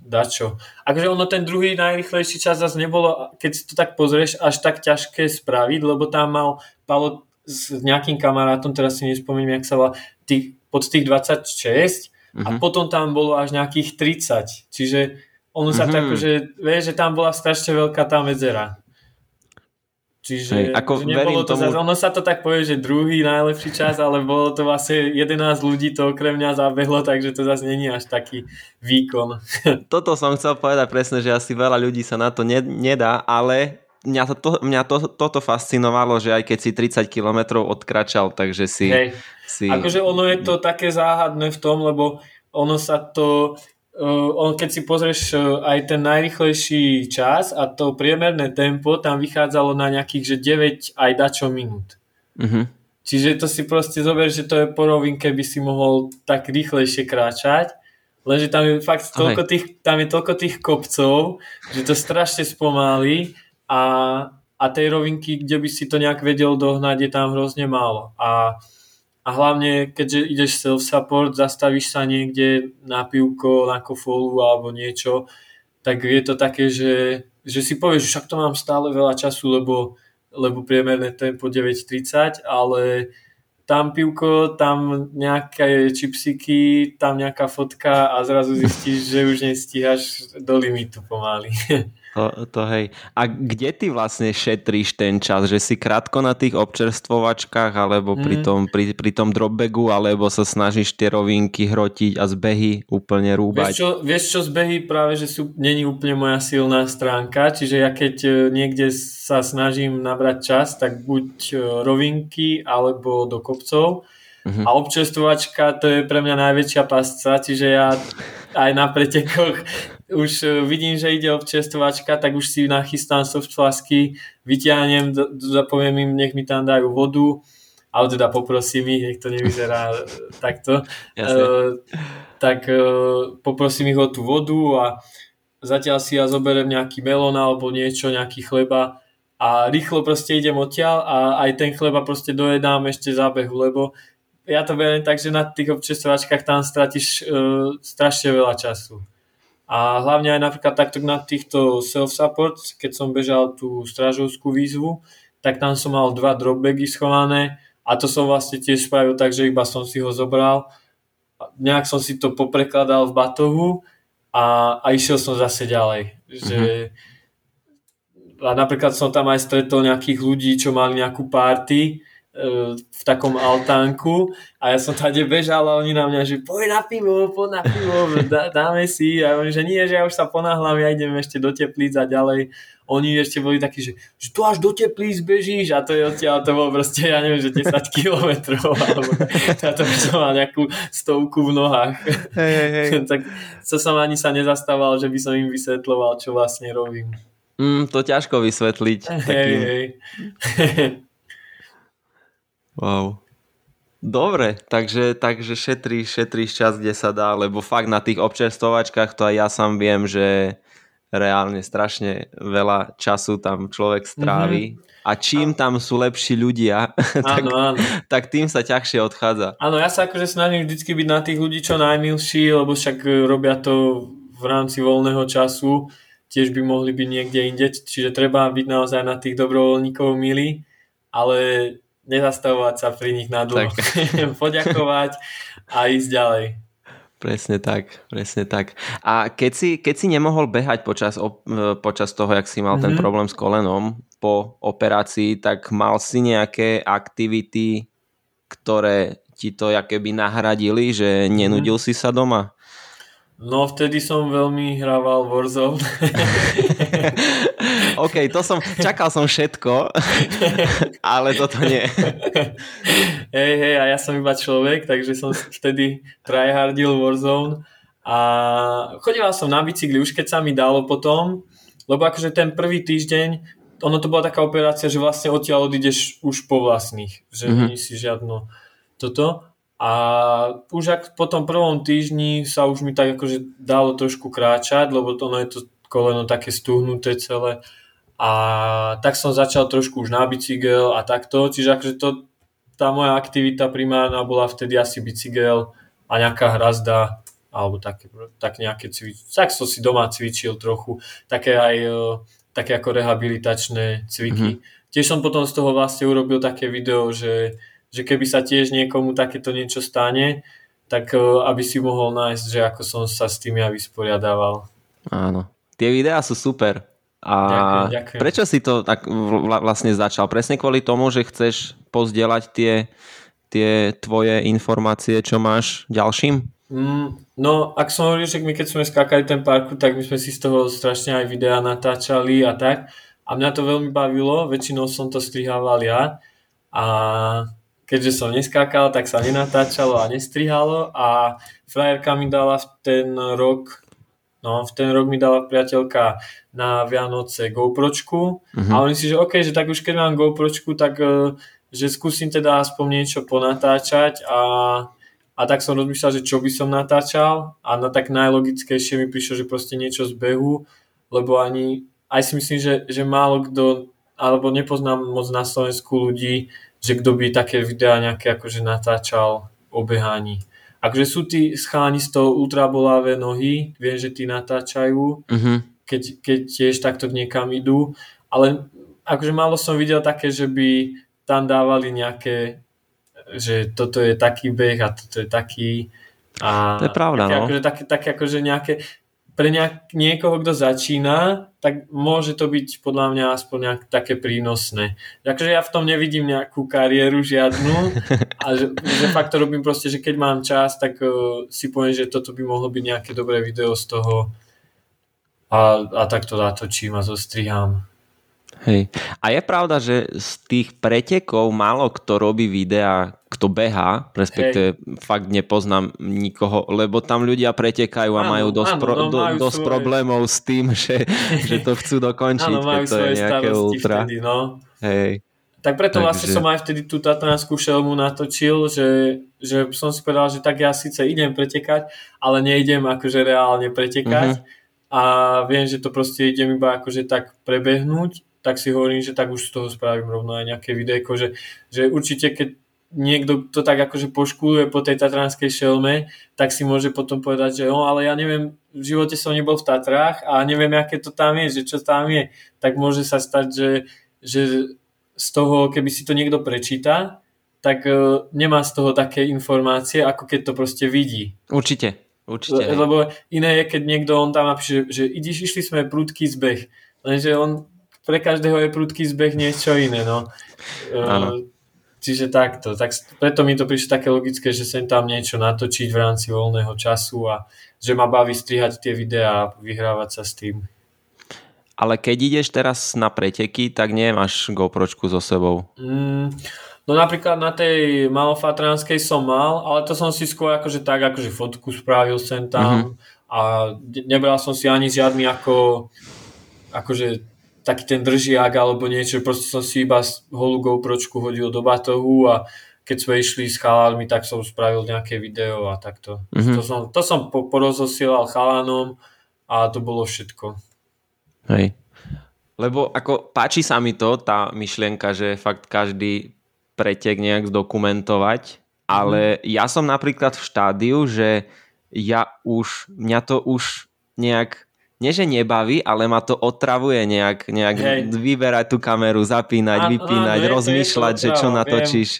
dačo. Akože ono ten druhý najrychlejší čas zase nebolo, keď si to tak pozrieš, až tak ťažké spraviť, lebo tam mal Pálo s nejakým kamarátom, teraz si nespomínam, jak sa volá, tých, pod tých 26 uh-huh. a mhm. potom tam bolo až nejakých 30. Čiže ono sa uh-huh. tak, že vie, že tam bola strašne veľká tá medzera. Čiže Hej, ako že nebolo to tomu... zase, ono sa to tak povie, že druhý najlepší čas, ale bolo to vlastne 11 ľudí to okrem mňa zabehlo, takže to zase není až taký výkon. Toto som chcel povedať presne, že asi veľa ľudí sa na to ne, nedá, ale mňa, to, mňa to, toto fascinovalo, že aj keď si 30 km odkračal, takže si... Hej. si... Akože ono je to také záhadné v tom, lebo ono sa to... Uh, on, keď si pozrieš uh, aj ten najrychlejší čas a to priemerné tempo, tam vychádzalo na nejakých, že 9 aj dačo minút. Uh-huh. Čiže to si proste zober, že to je po rovinke, by si mohol tak rýchlejšie kráčať, lenže tam je fakt toľko tých, tam je toľko tých kopcov, že to strašne spomalí a, a tej rovinky, kde by si to nejak vedel dohnať, je tam hrozne málo. A, a hlavne, keďže ideš self-support, zastavíš sa niekde na pivko, na kofolu alebo niečo, tak je to také, že, že si povieš, že však to mám stále veľa času, lebo, lebo priemerné tempo 9.30, ale tam pivko, tam nejaké čipsiky, tam nejaká fotka a zrazu zistíš, že už nestíhaš do limitu pomaly. To, to hej. A kde ty vlastne šetríš ten čas? Že si krátko na tých občerstvovačkách alebo mm. pri, tom, pri, pri tom dropbagu, alebo sa snažíš tie rovinky hrotiť a zbehy úplne rúbať? Vieš čo, vieš čo zbehy práve, že sú, není úplne moja silná stránka, čiže ja keď e, niekde sa snažím nabrať čas, tak buď e, rovinky alebo do kopcov. Uh-huh. A občerstvovačka to je pre mňa najväčšia pasca, čiže ja aj na pretekoch už e, vidím, že ide občerstvovačka, tak už si nachystám soft flasky, vyťahnem, zapoviem im, nech mi tam dajú vodu, ale teda poprosím ich, nech to nevyzerá takto, uh, tak uh, poprosím ich o tú vodu a zatiaľ si ja zoberiem nejaký melón alebo niečo, nejaký chleba a rýchlo proste idem odtiaľ a aj ten chleba proste dojedám ešte zábehu, lebo ja to beriem tak, že na tých občerstvovačkách tam stratíš uh, strašne veľa času. A hlavne aj napríklad takto na týchto self-support, keď som bežal tú strážovskú výzvu, tak tam som mal dva dropbagy schované a to som vlastne tiež spravil tak, že iba som si ho zobral, nejak som si to poprekladal v batohu a, a išiel som zase ďalej. Že, mm-hmm. A napríklad som tam aj stretol nejakých ľudí, čo mali nejakú party v takom altánku a ja som tady bežal a oni na mňa, že poď na pivo, poď na pivo, dá, dáme si a oni, že nie, že ja už sa ponáhľam, ja idem ešte do teplíc a ďalej. Oni ešte boli takí, že, že tu až do teplíc bežíš a to je odtiaľ, to bolo proste, ja neviem, že 10 kilometrov alebo ja to som mal nejakú stovku v nohách. Hej, hej, hej. tak to som ani sa nezastával, že by som im vysvetloval, čo vlastne robím. Mm, to ťažko vysvetliť. Hej, takým... hej. Wow. Dobre, takže, takže šetríš, šetríš čas, kde sa dá, lebo fakt na tých občerstovačkách to aj ja sám viem, že reálne strašne veľa času tam človek strávi. Mm-hmm. A čím tam sú lepší ľudia, tak, Áno, áno. tak tým sa ťažšie odchádza. Áno, ja sa akože snažím vždycky byť na tých ľudí čo najmilší, lebo však e, robia to v rámci voľného času, tiež by mohli byť niekde inde, čiže treba byť naozaj na tých dobrovoľníkov milí, ale nezastavovať sa pri nich na dlho. Poďakovať a ísť ďalej. Presne tak, presne tak. A keď si, keď si nemohol behať počas, e, počas toho, jak si mal mm-hmm. ten problém s kolenom po operácii, tak mal si nejaké aktivity, ktoré ti to keby nahradili, že nenudil mm-hmm. si sa doma? No vtedy som veľmi hrával Warzone. OK, to som, čakal som všetko, ale toto nie. Hej, hej, a ja som iba človek, takže som vtedy tryhardil Warzone a chodila som na bicykli už keď sa mi dalo potom, lebo akože ten prvý týždeň, ono to bola taká operácia, že vlastne odtiaľ odídeš už po vlastných, že mm-hmm. nie si žiadno toto a už ak po tom prvom týždni sa už mi tak akože dalo trošku kráčať, lebo to, ono je to koleno také stuhnuté celé. A tak som začal trošku už na bicykel a takto. Čiže akože to, tá moja aktivita primárna bola vtedy asi bicykel a nejaká hrazda alebo také, tak nejaké cvič. Tak som si doma cvičil trochu. Také aj e, také ako rehabilitačné cviky. Mm-hmm. Tiež som potom z toho vlastne urobil také video, že že keby sa tiež niekomu takéto niečo stane, tak e, aby si mohol nájsť, že ako som sa s tým ja vysporiadával. Áno. Tie videá sú super. A ďakujem, ďakujem. prečo si to tak vlastne začal? Presne kvôli tomu, že chceš pozdieľať tie, tie tvoje informácie, čo máš ďalším? Mm, no, ak som hovoril, že my keď sme skákali ten parku, tak my sme si z toho strašne aj videá natáčali a tak. A mňa to veľmi bavilo, väčšinou som to strihával ja. A keďže som neskákal, tak sa nenatáčalo a nestrihalo a frajerka mi dala v ten rok No, v ten rok mi dala priateľka na Vianoce GoPročku uh-huh. a oni si, že OK, že tak už keď mám GoPročku, tak e, že skúsim teda aspoň niečo ponatáčať a, a tak som rozmýšľal, že čo by som natáčal a na tak najlogickejšie mi prišlo, že proste niečo z behu, lebo ani, aj si myslím, že, že málo kto, alebo nepoznám moc na Slovensku ľudí, že kto by také videá nejaké akože natáčal o behaní. Akože sú tí scháni z toho ultrabolavé nohy, viem, že tí natáčajú, uh-huh. keď, keď tiež takto niekam idú, ale akože málo som videl také, že by tam dávali nejaké, že toto je taký beh a toto je taký. A to je pravda, také, no. Akože, také, také akože nejaké, pre nejak, niekoho, kto začína, tak môže to byť podľa mňa aspoň nejak také prínosné. Takže ja v tom nevidím nejakú kariéru žiadnu a že, že fakt to robím proste, že keď mám čas, tak uh, si poviem, že toto by mohlo byť nejaké dobré video z toho a, a tak to natočím a zostrihám. Hej. A je pravda, že z tých pretekov málo kto robí videá, kto beha, respektíve Hej. fakt nepoznám nikoho, lebo tam ľudia pretekajú a áno, majú dosť, áno, pro, no, do, majú dosť svoje... problémov s tým, že, že to chcú dokončiť, áno, keď to je nejaké ultra. Vtedy, no. Hej. Tak preto Takže... vlastne som aj vtedy tú tatranskú šelmu natočil, že, že som si povedal, že tak ja síce idem pretekať, ale neidem akože reálne pretekať uh-huh. a viem, že to proste idem iba akože tak prebehnúť tak si hovorím, že tak už z toho spravím rovno aj nejaké videjko, že, že určite keď niekto to tak akože poškuluje po tej tatranskej šelme, tak si môže potom povedať, že no, ale ja neviem, v živote som nebol v Tatrách a neviem, aké to tam je, že čo tam je, tak môže sa stať, že, že z toho, keby si to niekto prečíta, tak uh, nemá z toho také informácie, ako keď to proste vidí. Určite, určite. Le, lebo iné je, keď niekto on tam napíše, že ideš, išli sme prudký zbeh, lenže on pre každého je prudký zbeh niečo iné, no. Áno. Čiže takto. Tak preto mi to prišlo také logické, že sem tam niečo natočiť v rámci voľného času a že ma baví strihať tie videá a vyhrávať sa s tým. Ale keď ideš teraz na preteky, tak nemáš GoPročku so sebou. Mm, no napríklad na tej malofatránskej som mal, ale to som si skôr akože tak, akože fotku spravil sem tam mm-hmm. a nebral som si ani žiadny ako akože taký ten držiak alebo niečo, proste som si iba holú GoPročku hodil do batohu a keď sme išli s chalánmi, tak som spravil nejaké video a takto. Mm-hmm. To som, to som porozosielal chalánom a to bolo všetko. Hej. Lebo ako páči sa mi to, tá myšlienka, že fakt každý pretek nejak zdokumentovať, ale mm. ja som napríklad v štádiu, že ja už, mňa to už nejak nie že nebaví, ale ma to otravuje nejak, nejak vyberať tú kameru, zapínať, a, vypínať, a, rozmýšľať, že čo natočíš.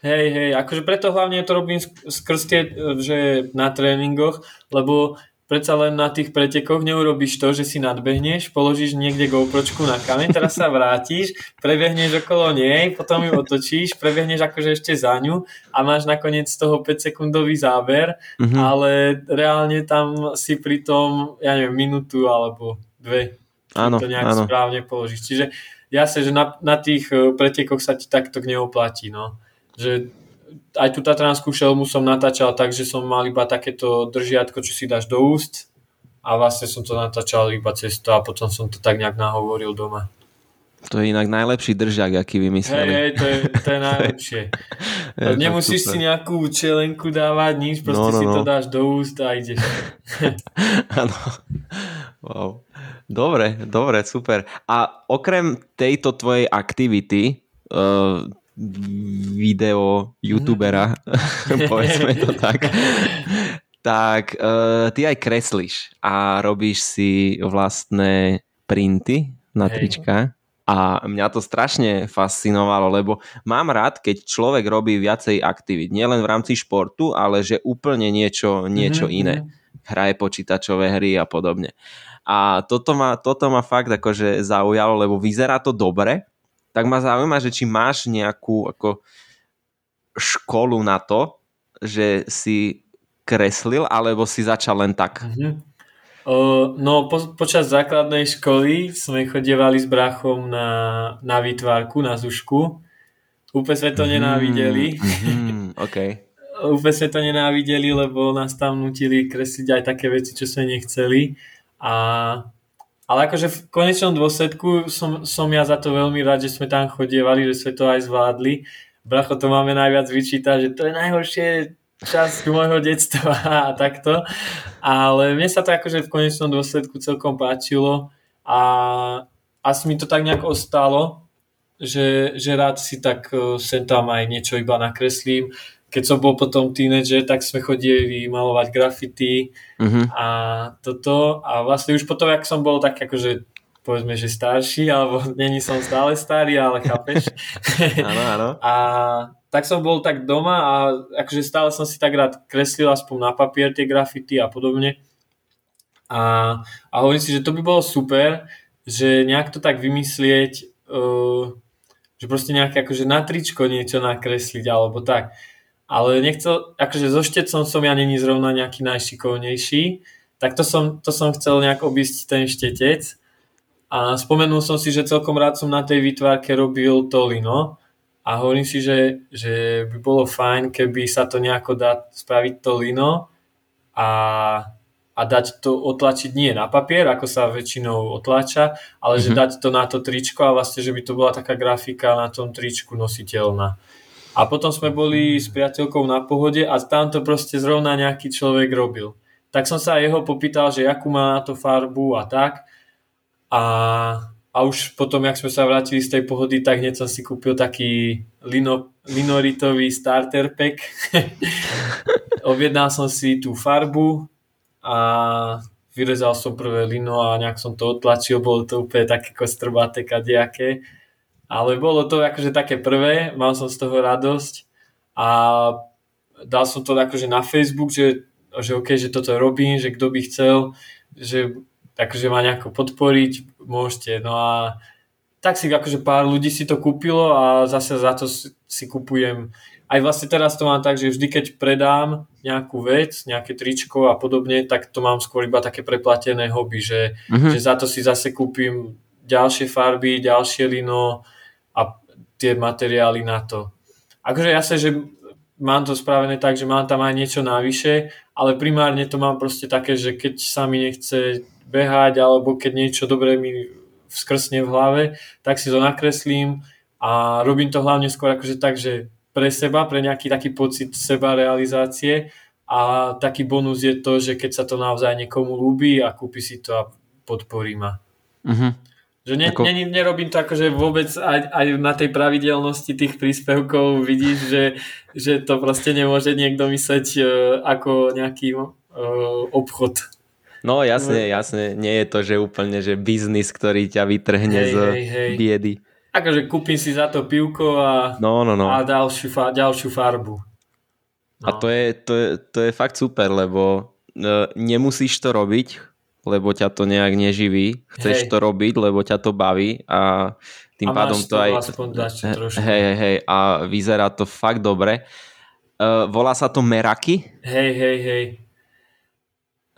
Hej, hej, akože preto hlavne to robím skrz tie, že na tréningoch, lebo predsa len na tých pretekoch neurobiš to, že si nadbehneš, položíš niekde GoPročku na kameň, teraz sa vrátiš, prebehneš okolo nej, potom ju otočíš, prebehneš akože ešte za ňu a máš nakoniec z toho 5 sekundový záber, mm-hmm. ale reálne tam si pri tom, ja neviem, minútu alebo dve. Áno, to nejak áno. správne položíš. Čiže jasne, že na, na tých eh, pretekoch sa ti takto neoplatí, no. Že aj tú tatranskú šelmu som natáčal tak, že som mal iba takéto držiatko, čo si dáš do úst a vlastne som to natáčal iba cez to a potom som to tak nejak nahovoril doma. To je inak najlepší držak, aký vymysleli. Hej, hej, to je, to je najlepšie. je Nemusíš si nejakú čelenku dávať, nič, proste no, no, no. si to dáš do úst a ideš. Áno. wow. Dobre, dobre, super. A okrem tejto tvojej aktivity, uh, video youtubera, povedzme to tak, tak uh, ty aj kreslíš a robíš si vlastné printy na trička. A mňa to strašne fascinovalo, lebo mám rád, keď človek robí viacej aktivít. Nielen v rámci športu, ale že úplne niečo, niečo mm-hmm. iné. Mhm. Hraje počítačové hry a podobne. A toto ma, toto ma fakt akože zaujalo, lebo vyzerá to dobre tak ma zaujíma, že či máš nejakú ako školu na to, že si kreslil, alebo si začal len tak? Mm-hmm. Uh, no, po, počas základnej školy sme chodievali s brachom na, na výtvarku, na zušku. Úplne sme to mm, nenávideli. Mm, okay. Úplne sme to nenávideli, lebo nás tam nutili kresliť aj také veci, čo sme nechceli. A ale akože v konečnom dôsledku som, som ja za to veľmi rád, že sme tam chodievali, že sme to aj zvládli. Bracho, to máme najviac vyčítať, že to je najhoršie časť môjho detstva a takto. Ale mne sa to akože v konečnom dôsledku celkom páčilo a asi mi to tak nejak ostalo, že, že rád si tak eh, sem tam aj niečo iba nakreslím keď som bol potom tínedžer, tak sme chodili malovať grafity uh-huh. a toto a vlastne už potom, ak som bol tak akože povedzme, že starší, alebo není som stále starý, ale chápeš. áno, áno. A tak som bol tak doma a akože stále som si tak rád kreslil aspoň na papier tie grafity a podobne. A, a hovorím si, že to by bolo super, že nejak to tak vymyslieť, uh, že proste nejaké akože na tričko niečo nakresliť alebo tak ale nechcel, akože so štecom som ja není zrovna nejaký najšikovnejší, tak to som, to som chcel nejak obísť ten štetec a spomenul som si, že celkom rád som na tej výtvarke robil to lino a hovorím si, že, že by bolo fajn, keby sa to nejako dá spraviť to lino a, a dať to otlačiť nie na papier, ako sa väčšinou otláča, ale mm-hmm. že mhm. dať to na to tričko a vlastne, že by to bola taká grafika na tom tričku nositeľná. A potom sme boli s priateľkou na pohode a tam to proste zrovna nejaký človek robil. Tak som sa jeho popýtal, že akú má na to farbu a tak. A, a už potom, jak sme sa vrátili z tej pohody, tak hneď som si kúpil taký lino, linoritový starter pack. Objednal som si tú farbu a vyrezal som prvé lino a nejak som to otlačil, bolo to úplne také kostrbaté kadejaké ale bolo to akože také prvé, mal som z toho radosť a dal som to akože na Facebook, že, že OK, že toto robím, že kto by chcel, že akože ma nejako podporiť, môžete. No a tak si akože pár ľudí si to kúpilo a zase za to si, kupujem aj vlastne teraz to mám tak, že vždy keď predám nejakú vec, nejaké tričko a podobne, tak to mám skôr iba také preplatené hobby, že, uh-huh. že za to si zase kúpim ďalšie farby, ďalšie lino tie materiály na to. Akože ja sa, že mám to spravené tak, že mám tam aj niečo navyše, ale primárne to mám proste také, že keď sa mi nechce behať alebo keď niečo dobré mi vskrsne v hlave, tak si to nakreslím a robím to hlavne skôr akože tak, že pre seba, pre nejaký taký pocit seba realizácie a taký bonus je to, že keď sa to naozaj niekomu ľúbi a kúpi si to a podporí ma. Uh-huh. Že ne, Ako... ne, nerobím to akože vôbec aj, aj na tej pravidelnosti tých príspevkov vidíš, že, že to proste nemôže niekto mysleť uh, ako nejaký uh, obchod. No jasne, jasne, nie je to, že úplne, že biznis, ktorý ťa vytrhne hej, z hej, hej. biedy. Akože kúpim si za to pivko a, no, no, no. a ďalšiu, ďalšiu farbu. No. A to je, to, je, to je fakt super, lebo e, nemusíš to robiť, lebo ťa to nejak neživí. Chceš hej. to robiť, lebo ťa to baví a tým a pádom to, to aj... Hej, hej, hej. A vyzerá to fakt dobre. E, volá sa to Meraki? Hej, hej, hej.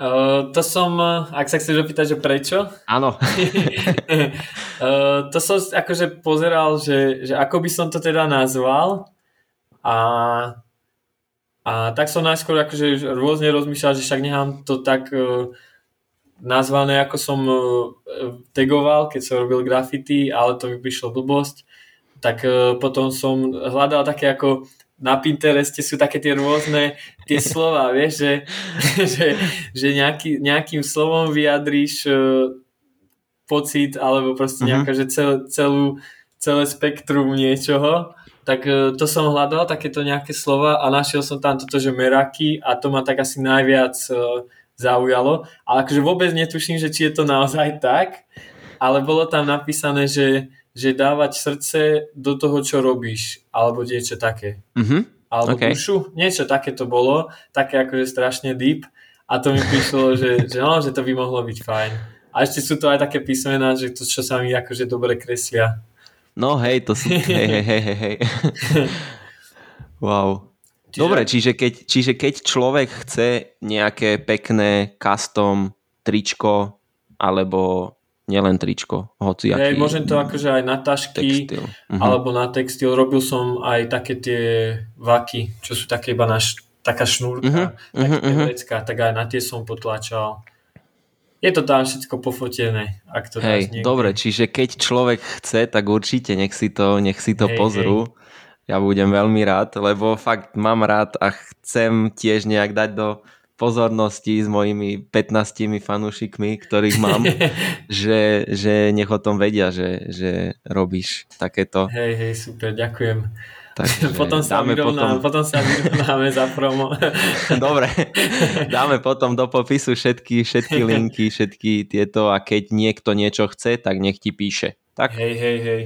Uh, to som, ak sa chceš opýtať, že prečo? Áno. uh, to som akože pozeral, že, že ako by som to teda nazval a, a tak som najskôr akože rôzne rozmýšľal, že však nechám to tak uh, nazvané, ako som uh, tagoval, keď som robil graffiti, ale to mi prišlo blbosť. Tak uh, potom som hľadal také ako na Pintereste sú také tie rôzne tie slova, vieš, že, že, že nejaký, nejakým slovom vyjadríš uh, pocit alebo proste mhm. nejaká, uh-huh. že cel, celú, celé spektrum niečoho tak to som hľadal, takéto nejaké slova a našiel som tam toto, že meraky a to ma tak asi najviac zaujalo. Ale akože vôbec netuším, že či je to naozaj tak, ale bolo tam napísané, že že dávať srdce do toho, čo robíš, alebo niečo také. Mm-hmm. Alebo okay. dušu, niečo také to bolo, také akože strašne deep a to mi prišlo, že, že, no, že to by mohlo byť fajn. A ešte sú to aj také písmená, že to, čo sa mi akože dobre kreslia. No hej, to sú, hej, hej, hej, hej. wow. Čiže... Dobre, čiže keď, čiže keď človek chce nejaké pekné custom tričko alebo nielen tričko, hoci Hej, môžem to akože aj na tašky textil. Uh-huh. alebo na textil. Robil som aj také tie vaky, čo sú také iba na š- taká šnúrka, uh-huh. také uh-huh. vecka, tak aj na tie som potlačal. Je to tam všetko pofotené, ak to Hej, dobre, čiže keď človek chce, tak určite nech si to, nech si to hej, pozrú. Hej. Ja budem veľmi rád, lebo fakt mám rád a chcem tiež nejak dať do pozornosti s mojimi 15 fanúšikmi, ktorých mám, že, že nech o tom vedia, že, že robíš takéto. Hej, hej, super, ďakujem. Takže potom, sa dáme vyrovná, potom... potom sa vyrovnáme za promo. Dobre, dáme potom do popisu všetky, všetky linky, všetky tieto a keď niekto niečo chce, tak nech ti píše. Tak? Hej, hej, hej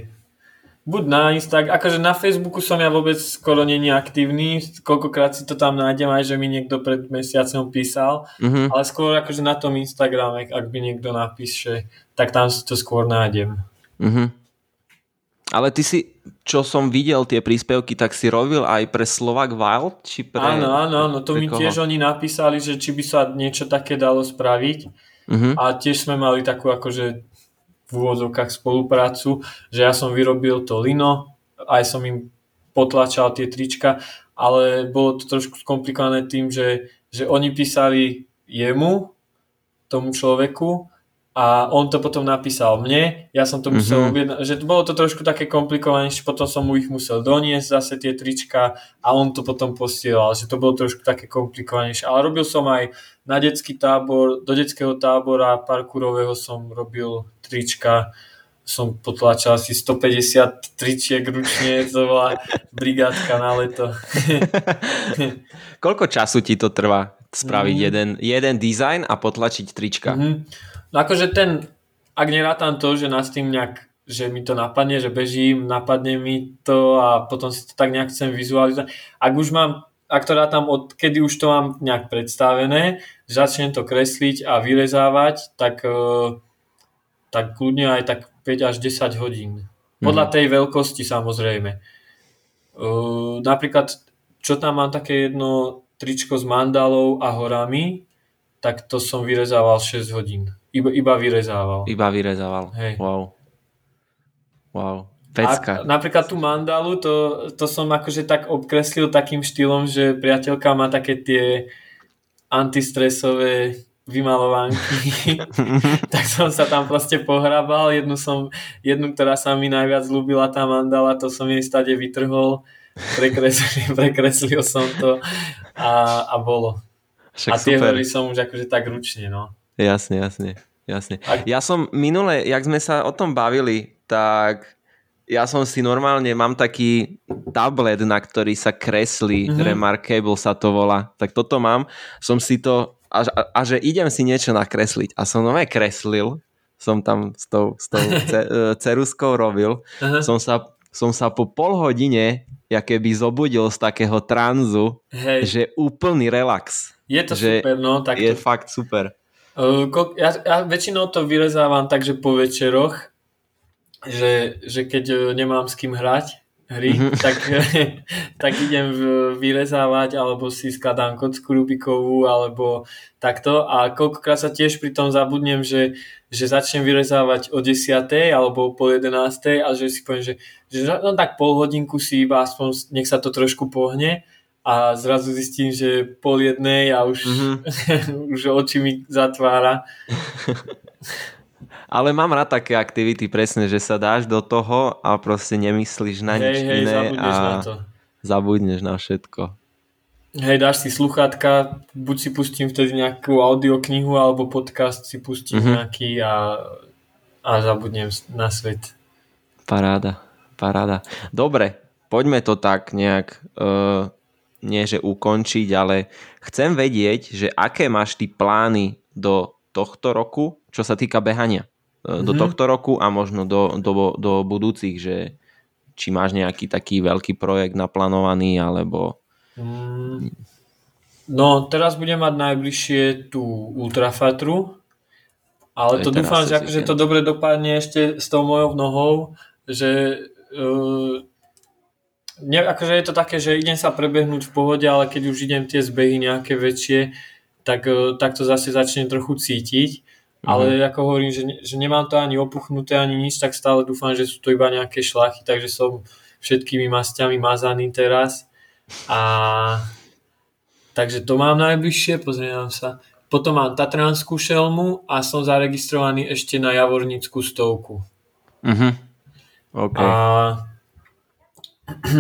buď na Instagram, akože na Facebooku som ja vôbec skoro není aktívny, koľkokrát si to tam nájdem aj, že mi niekto pred mesiacom písal, mm-hmm. ale skôr akože na tom Instagrame, ak by niekto napíše, tak tam si to skôr nájdem. Mm-hmm. Ale ty si, čo som videl tie príspevky, tak si robil aj pre Slovak Wild? Či pre, áno, áno, áno, to mi koho? tiež oni napísali, že či by sa niečo také dalo spraviť. Mm-hmm. A tiež sme mali takú akože v úvodzovkách spoluprácu, že ja som vyrobil to lino, aj som im potlačal tie trička, ale bolo to trošku skomplikované tým, že, že oni písali jemu, tomu človeku a on to potom napísal mne, ja som to musel mm-hmm. objednať, že bolo to trošku také komplikovanejšie, potom som mu ich musel doniesť zase tie trička a on to potom posielal, že to bolo trošku také komplikovanejšie, ale robil som aj na detský tábor, do detského tábora parkourového som robil trička, som potlačal asi 150 tričiek ručne, to bola brigádka na leto. Koľko času ti to trvá spraviť mm. jeden, jeden dizajn a potlačiť trička? Mm-hmm. No akože ten, ak nerátam to, že nás tým nejak že mi to napadne, že bežím, napadne mi to a potom si to tak nejak chcem vizualizovať. Ak už mám, ak to rátam od kedy už to mám nejak predstavené, začnem to kresliť a vyrezávať, tak, e, tak kľudne aj tak 5 až 10 hodín. Podľa mm. tej veľkosti samozrejme. Uh, napríklad, čo tam mám také jedno tričko s mandalou a horami, tak to som vyrezával 6 hodín. Iba, iba vyrezával. Iba vyrezával. Hej. Wow. Wow. Pecka. A napríklad tú mandalu, to, to som akože tak obkreslil takým štýlom, že priateľka má také tie antistresové vymalovanky, tak som sa tam proste pohrabal. Jednu, som, jednu, ktorá sa mi najviac ľúbila, tá mandala, to som jej stade vytrhol, prekreslil, prekreslil som to a, a bolo. Však a tie hory som už akože tak ručne, no. Jasne, jasne, jasne. Ja som minule, jak sme sa o tom bavili, tak ja som si normálne, mám taký tablet, na ktorý sa kreslí, mm-hmm. Remarkable sa to volá, tak toto mám, som si to, a, a, a že idem si niečo nakresliť a som nové kreslil, som tam s tou, s tou ce, e, ceruskou robil, uh-huh. som, sa, som sa po pol hodine ja keby zobudil z takého tranzu, Hej. že úplný relax. Je to že super, no. Tak je to... fakt super. Uh, ja, ja väčšinou to vyrezávam tak, že po večeroch že, že keď e, nemám s kým hrať hry, mm-hmm. tak, tak idem vyrezávať alebo si skladám kocku Rubikovú alebo takto a koľkokrát sa tiež pri tom zabudnem, že, že začnem vyrezávať o 10. alebo po 11. a že si poviem, že, že no tak pol hodinku si iba aspoň nech sa to trošku pohne a zrazu zistím, že pol jednej a už, mm-hmm. už oči mi zatvára. Ale mám rád také aktivity, presne, že sa dáš do toho a proste nemyslíš na hej, nič hej, iné a na to. zabudneš na všetko. Hej, dáš si sluchátka, buď si pustím vtedy nejakú audioknihu alebo podcast si pustím mm-hmm. nejaký a, a zabudnem na svet. Paráda, paráda. Dobre, poďme to tak nejak, uh, nie že ukončiť, ale chcem vedieť, že aké máš ty plány do tohto roku, čo sa týka behania. Do mhm. tohto roku a možno do, do, do budúcich, že či máš nejaký taký veľký projekt naplánovaný, alebo... Mm. No, teraz budem mať najbližšie tú Ultrafatru, ale to, to dúfam, že akože to dobre dopadne ešte s tou mojou nohou, že uh, ne, akože je to také, že idem sa prebehnúť v pohode, ale keď už idem tie zbehy nejaké väčšie, tak, uh, tak to zase začne trochu cítiť ale mm. ako hovorím, že, že nemám to ani opuchnuté, ani nič, tak stále dúfam, že sú to iba nejaké šlachy, takže som všetkými masťami mazaný teraz. A takže to mám najbližšie, pozriem sa. Potom mám Tatranskú šelmu a som zaregistrovaný ešte na Javornickú stovku. Mm-hmm. Okay. A,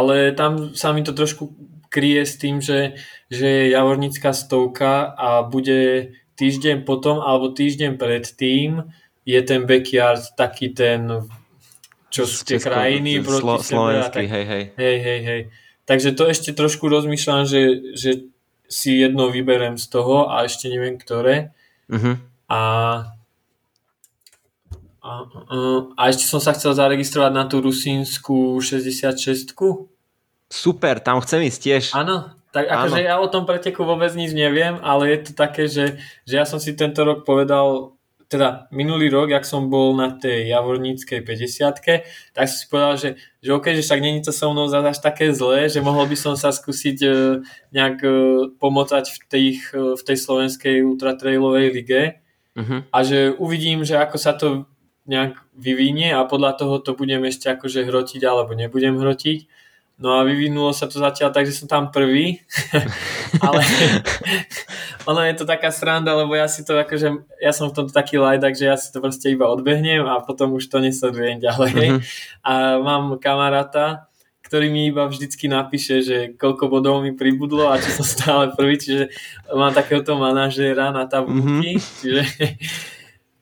ale tam sa mi to trošku kryje s tým, že, že je Javornická stovka a bude týždeň potom alebo týždeň predtým je ten backyard taký ten, čo sú tie krajiny proti Slo- slovenský, hej, hej. Hej, hej, hej. Takže to ešte trošku rozmýšľam, že, že si jedno vyberem z toho a ešte neviem ktoré. Uh-huh. A, a, a, a ešte som sa chcel zaregistrovať na tú rusínsku 66 Super, tam chcem ísť tiež. Áno, tak akože ja o tom preteku vôbec nič neviem, ale je to také, že, že ja som si tento rok povedal, teda minulý rok, jak som bol na tej Javorníckej 50 tak som si povedal, že, že OK, že však není to so mnou až také zlé, že mohol by som sa skúsiť uh, nejak uh, pomocať v, tých, uh, v tej slovenskej ultratrailovej lige. Uh-huh. a že uvidím, že ako sa to nejak vyvinie a podľa toho to budem ešte akože hrotiť alebo nebudem hrotiť No a vyvinulo sa to zatiaľ tak, že som tam prvý, ale ono je to taká sranda, lebo ja si to akože, ja som v tomto taký lajdak, že ja si to proste iba odbehnem a potom už to nesledujem ďalej. Mm-hmm. A mám kamaráta, ktorý mi iba vždycky napíše, že koľko bodov mi pribudlo a či som stále prvý, čiže mám takéhoto manažéra na tabulky, mm-hmm. čiže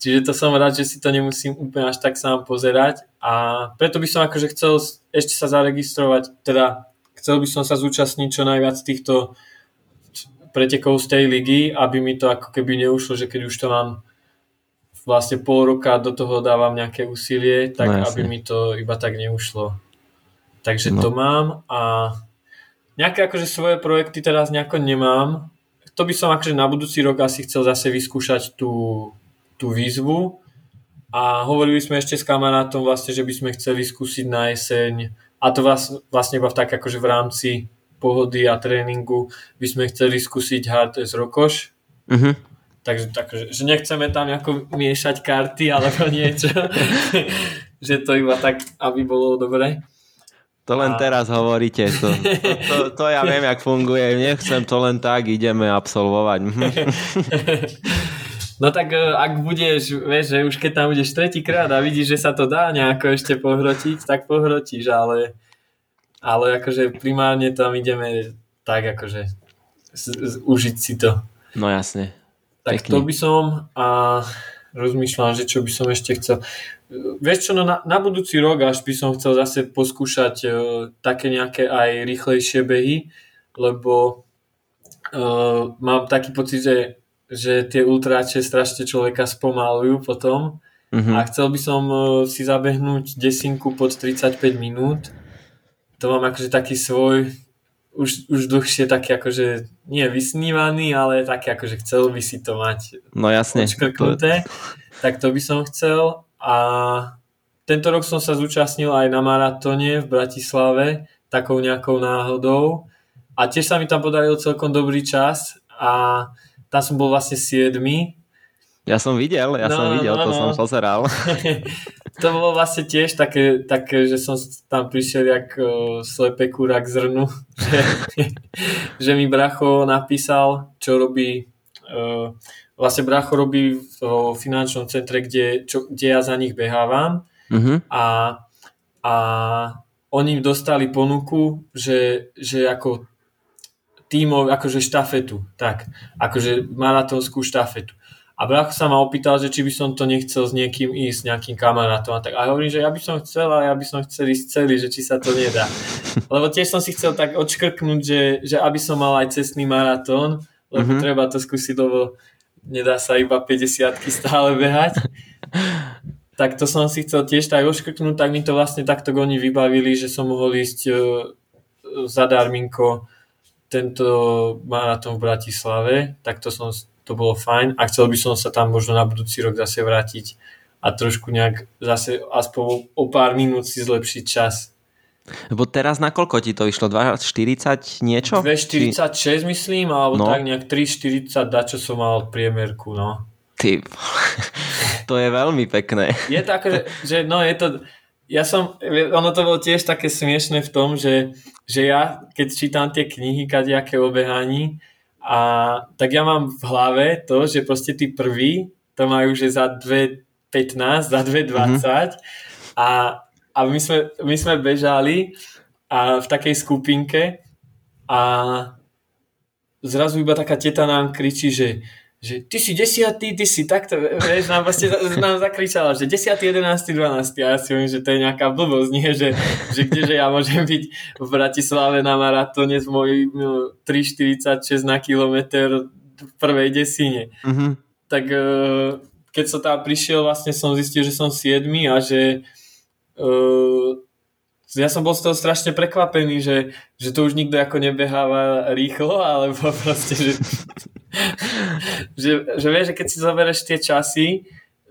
Čiže to som rád, že si to nemusím úplne až tak sám pozerať a preto by som akože chcel ešte sa zaregistrovať, teda chcel by som sa zúčastniť čo najviac týchto pretekov z tej ligy, aby mi to ako keby neušlo, že keď už to mám vlastne pol roka do toho dávam nejaké úsilie, tak no, aby mi to iba tak neušlo. Takže no. to mám a nejaké akože svoje projekty teraz nejako nemám. To by som akože na budúci rok asi chcel zase vyskúšať tú tú výzvu A hovorili sme ešte s kamarátom vlastne, že by sme chceli skúsiť na jeseň a to vlastne iba v tak akože v rámci pohody a tréningu by sme chceli skúsiť z Rokoš. Uh-huh. Takže tak, že nechceme tam ako miešať karty alebo niečo. že to iba tak, aby bolo dobre. To len a... teraz hovoríte. To, to, to, to ja viem, jak funguje. Nechcem to len tak, ideme absolvovať. No tak e, ak budeš, vieš, že už keď tam budeš tretíkrát a vidíš, že sa to dá nejako ešte pohrotiť, tak pohrotíš, ale, ale akože primárne tam ideme tak akože z, z, užiť si to. No jasne. Tak Pekný. to by som a rozmýšľam, že čo by som ešte chcel. Vieš čo, no na, na budúci rok až by som chcel zase poskúšať uh, také nejaké aj rýchlejšie behy, lebo uh, mám taký pocit, že že tie ultráče strašne človeka spomalujú potom mm-hmm. a chcel by som e, si zabehnúť desinku pod 35 minút. To mám akože taký svoj už, už dlhšie taký akože nie vysnívaný, ale taký akože chcel by si to mať no jasne. odškrknuté. Tak to by som chcel a tento rok som sa zúčastnil aj na maratóne v Bratislave takou nejakou náhodou a tiež sa mi tam podaril celkom dobrý čas a tam som bol vlastne 7. Ja som videl, ja no, som videl, no, to no. som pozeral. to bolo vlastne tiež také, také že som tam prišiel jak uh, slepé kúra k zrnu, že, že mi bracho napísal, čo robí uh, vlastne bracho robí v uh, finančnom centre, kde, čo, kde ja za nich behávam uh-huh. a, a oni dostali ponuku, že, že ako tímov, akože štafetu, tak, akože maratónskú štafetu. A brácho sa ma opýtal, že či by som to nechcel s niekým ísť, nejakým kamarátom a tak. A hovorím, že ja by som chcel a ja by som chcel ísť celý, že či sa to nedá. Lebo tiež som si chcel tak odškrknúť, že, že aby som mal aj cestný maratón, lebo mm-hmm. treba to skúsiť, lebo nedá sa iba 50 stále behať. tak to som si chcel tiež tak odškrknúť, tak mi to vlastne takto oni vybavili, že som mohol ísť uh, zadarminko tento maratón v Bratislave, tak to, som, to bolo fajn a chcel by som sa tam možno na budúci rok zase vrátiť a trošku nejak zase aspoň o pár minút si zlepšiť čas. Lebo teraz na koľko ti to išlo? 2,40 niečo? 2,46 Či... myslím, alebo no. tak nejak 3,40 da, čo som mal priemerku, no. Ty, to je veľmi pekné. Je že, že no je to, ja som, ono to bolo tiež také smiešne v tom, že, že ja, keď čítam tie knihy kadejaké o behaní, a tak ja mám v hlave to, že proste tí prví to majú že za 2.15, za 2.20 mm-hmm. a, a my, sme, my sme bežali a v takej skupinke a zrazu iba taká teta nám kričí, že že ty si desiatý, ty si takto, vieš, nám vlastne nám zakričala, že desiatý, jedenácty, dvanácty. A ja si hovorím, že to je nejaká blbosť, nie? Že, že kdeže ja môžem byť v Bratislave na maratóne s mojím no, 3,46 na kilometr v prvej desine. Mm-hmm. Tak e, keď som tam prišiel, vlastne som zistil, že som 7 a že uh, ja som bol z toho strašne prekvapený, že, že to už nikto ako nebeháva rýchlo, alebo proste, že, že, že vieš, že keď si zoberieš tie časy,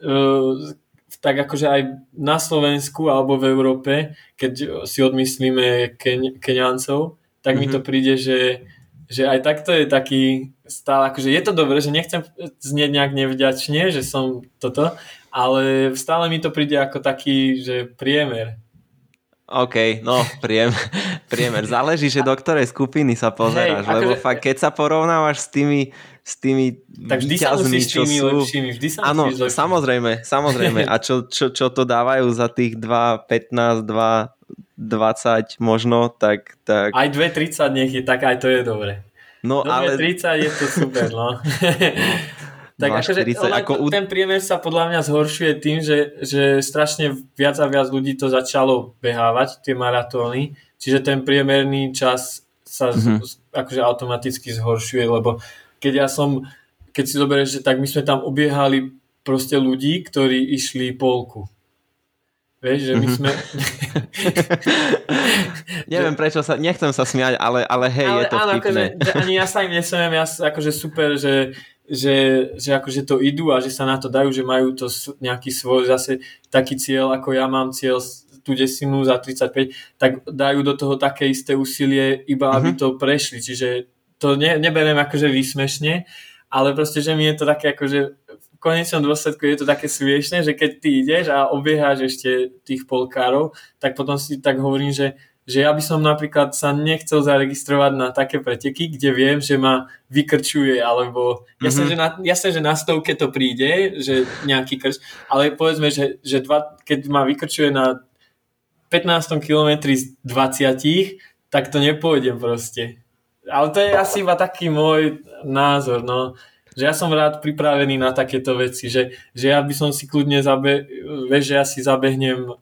uh, tak akože aj na Slovensku alebo v Európe, keď si odmyslíme Ken- Keniancov, tak mm-hmm. mi to mhm. príde, že, že aj takto je taký stále, akože je to dobré, že nechcem znieť nejak nevďačne, že som toto, ale stále mi to príde ako taký, že priemer. OK, no, priem, priemer. Záleží, že do ktorej skupiny sa pozeráš, Hej, lebo akože... fakt, keď sa porovnávaš s tými, s tými tak vždy sa musíš čo tými sú... lepšími, vždy sa Áno, samozrejme, samozrejme. A čo, čo, čo to dávajú za tých 2, 15, 2, 20 možno, tak... tak... Aj 2,30 nech je, tak aj to je dobre. No, Do ale... 2,30 je to super, no. Tak akože, ako... ten priemer sa podľa mňa zhoršuje tým, že, že strašne viac a viac ľudí to začalo behávať, tie maratóny, čiže ten priemerný čas sa mm-hmm. z, akože automaticky zhoršuje, lebo keď ja som, keď si zoberieš, že tak my sme tam obiehali proste ľudí, ktorí išli polku. Vieš, že my mhm. sme... Neviem prečo sa, nechcem sa smiať, ale, ale hej, ale, je to áno, akože, ani ja sa im nesmiem, ja akože super, že že, že akože to idú a že sa na to dajú, že majú to nejaký svoj zase taký cieľ, ako ja mám cieľ tú desinu za 35, tak dajú do toho také isté úsilie, iba aby uh-huh. to prešli. Čiže to ne, neberiem akože výsmešne, ale proste, že mi je to také akože konečnom dôsledku je to také smiešne, že keď ty ideš a obieháš ešte tých polkárov, tak potom si tak hovorím, že že ja by som napríklad sa nechcel zaregistrovať na také preteky, kde viem, že ma vykrčuje, alebo mm-hmm. jasne, že na, jasne, že na stovke to príde, že nejaký krč, ale povedzme, že, že dva, keď ma vykrčuje na 15 km z 20, tak to nepôjdem proste. Ale to je asi iba taký môj názor, no že ja som rád pripravený na takéto veci, že, že ja by som si kľudne zabe, vieš, že ja si zabehnem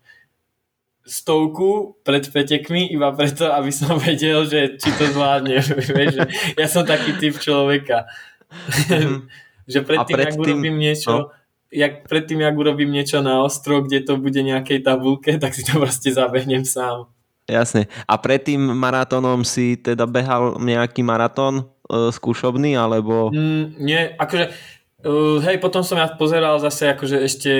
stovku pred pretekmi iba preto, aby som vedel, že či to zvládne. ja som taký typ človeka. že predtým, pred ak urobím niečo, no. jak predtým, ak urobím niečo na ostro, kde to bude nejakej tabulke, tak si to proste zabehnem sám. Jasne. A pred tým maratónom si teda behal nejaký maratón e, skúšobný, alebo... Mm, nie, akože, uh, hej, potom som ja pozeral zase akože ešte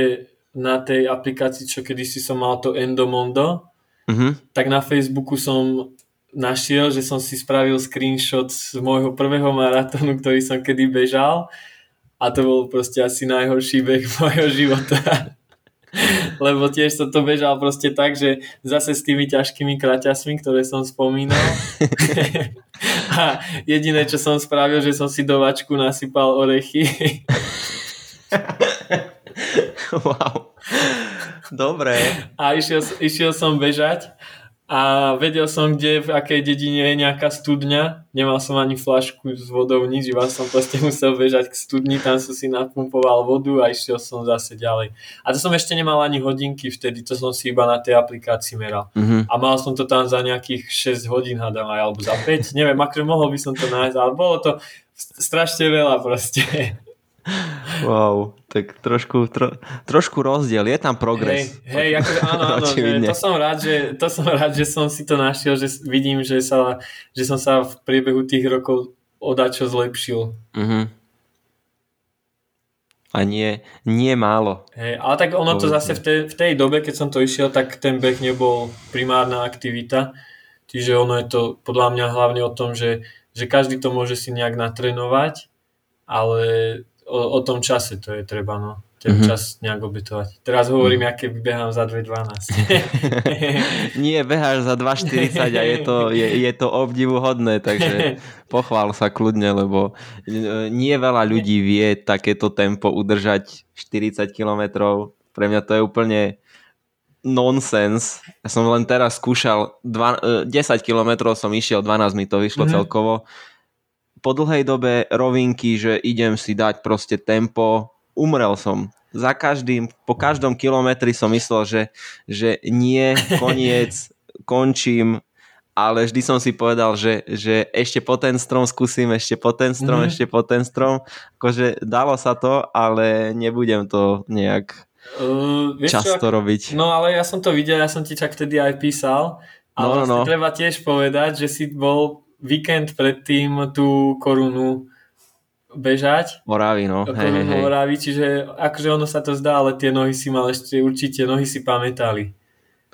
na tej aplikácii, čo kedysi som mal to Endomondo, uh-huh. tak na Facebooku som našiel, že som si spravil screenshot z môjho prvého maratónu, ktorý som kedy bežal a to bol proste asi najhorší beh mojho života. Lebo tiež som to bežal proste tak, že zase s tými ťažkými kraťasmi, ktoré som spomínal. a jediné, čo som spravil, že som si do vačku nasypal orechy. wow. Dobre. A išiel, išiel som bežať a vedel som, kde, v akej dedine je nejaká studňa. Nemal som ani flašku s vodou, nič, iba som proste musel bežať k studni, tam som si napumpoval vodu a išiel som zase ďalej. A to som ešte nemal ani hodinky vtedy, to som si iba na tej aplikácii meral. Mm-hmm. A mal som to tam za nejakých 6 hodín, hádam aj, alebo za 5, neviem, akože mohol by som to nájsť, ale bolo to strašne veľa proste. Wow, tak trošku, tro, trošku rozdiel, je tam progres. Hej, hej akože áno, áno, že to som rád, že, to som rád, že som si to našiel, že vidím, že, sa, že som sa v priebehu tých rokov odačo zlepšil. Uh-huh. A nie, nie málo. Hej, ale tak ono to zase v tej, v tej dobe, keď som to išiel, tak ten beh nebol primárna aktivita. Čiže ono je to podľa mňa hlavne o tom, že, že každý to môže si nejak natrénovať, ale o, o tom čase to je treba, no. Ten mm-hmm. čas nejak obytovať. Teraz hovorím, mm. aké behám za 2.12. Nie, beháš za 2.40 a je to, je, je to obdivuhodné, takže pochvál sa kľudne, lebo e, nie veľa ľudí vie takéto tempo udržať 40 km. Pre mňa to je úplne nonsens. Ja som len teraz skúšal, dva, 10 km som išiel, 12 mi to vyšlo mm-hmm. celkovo po dlhej dobe rovinky, že idem si dať proste tempo, umrel som. Za každým, po každom kilometri som myslel, že, že nie, koniec, končím, ale vždy som si povedal, že, že ešte po ten strom skúsim, ešte po ten strom, mm-hmm. ešte po ten strom. Akože dalo sa to, ale nebudem to nejak uh, často čo, robiť. No ale ja som to videl, ja som ti čak vtedy aj písal. Ale no, no, no. treba tiež povedať, že si bol víkend predtým tú korunu bežať. Moravy, no. Hej, hej, hej. Moravy, čiže akože ono sa to zdá, ale tie nohy si mal ešte určite, nohy si pamätali.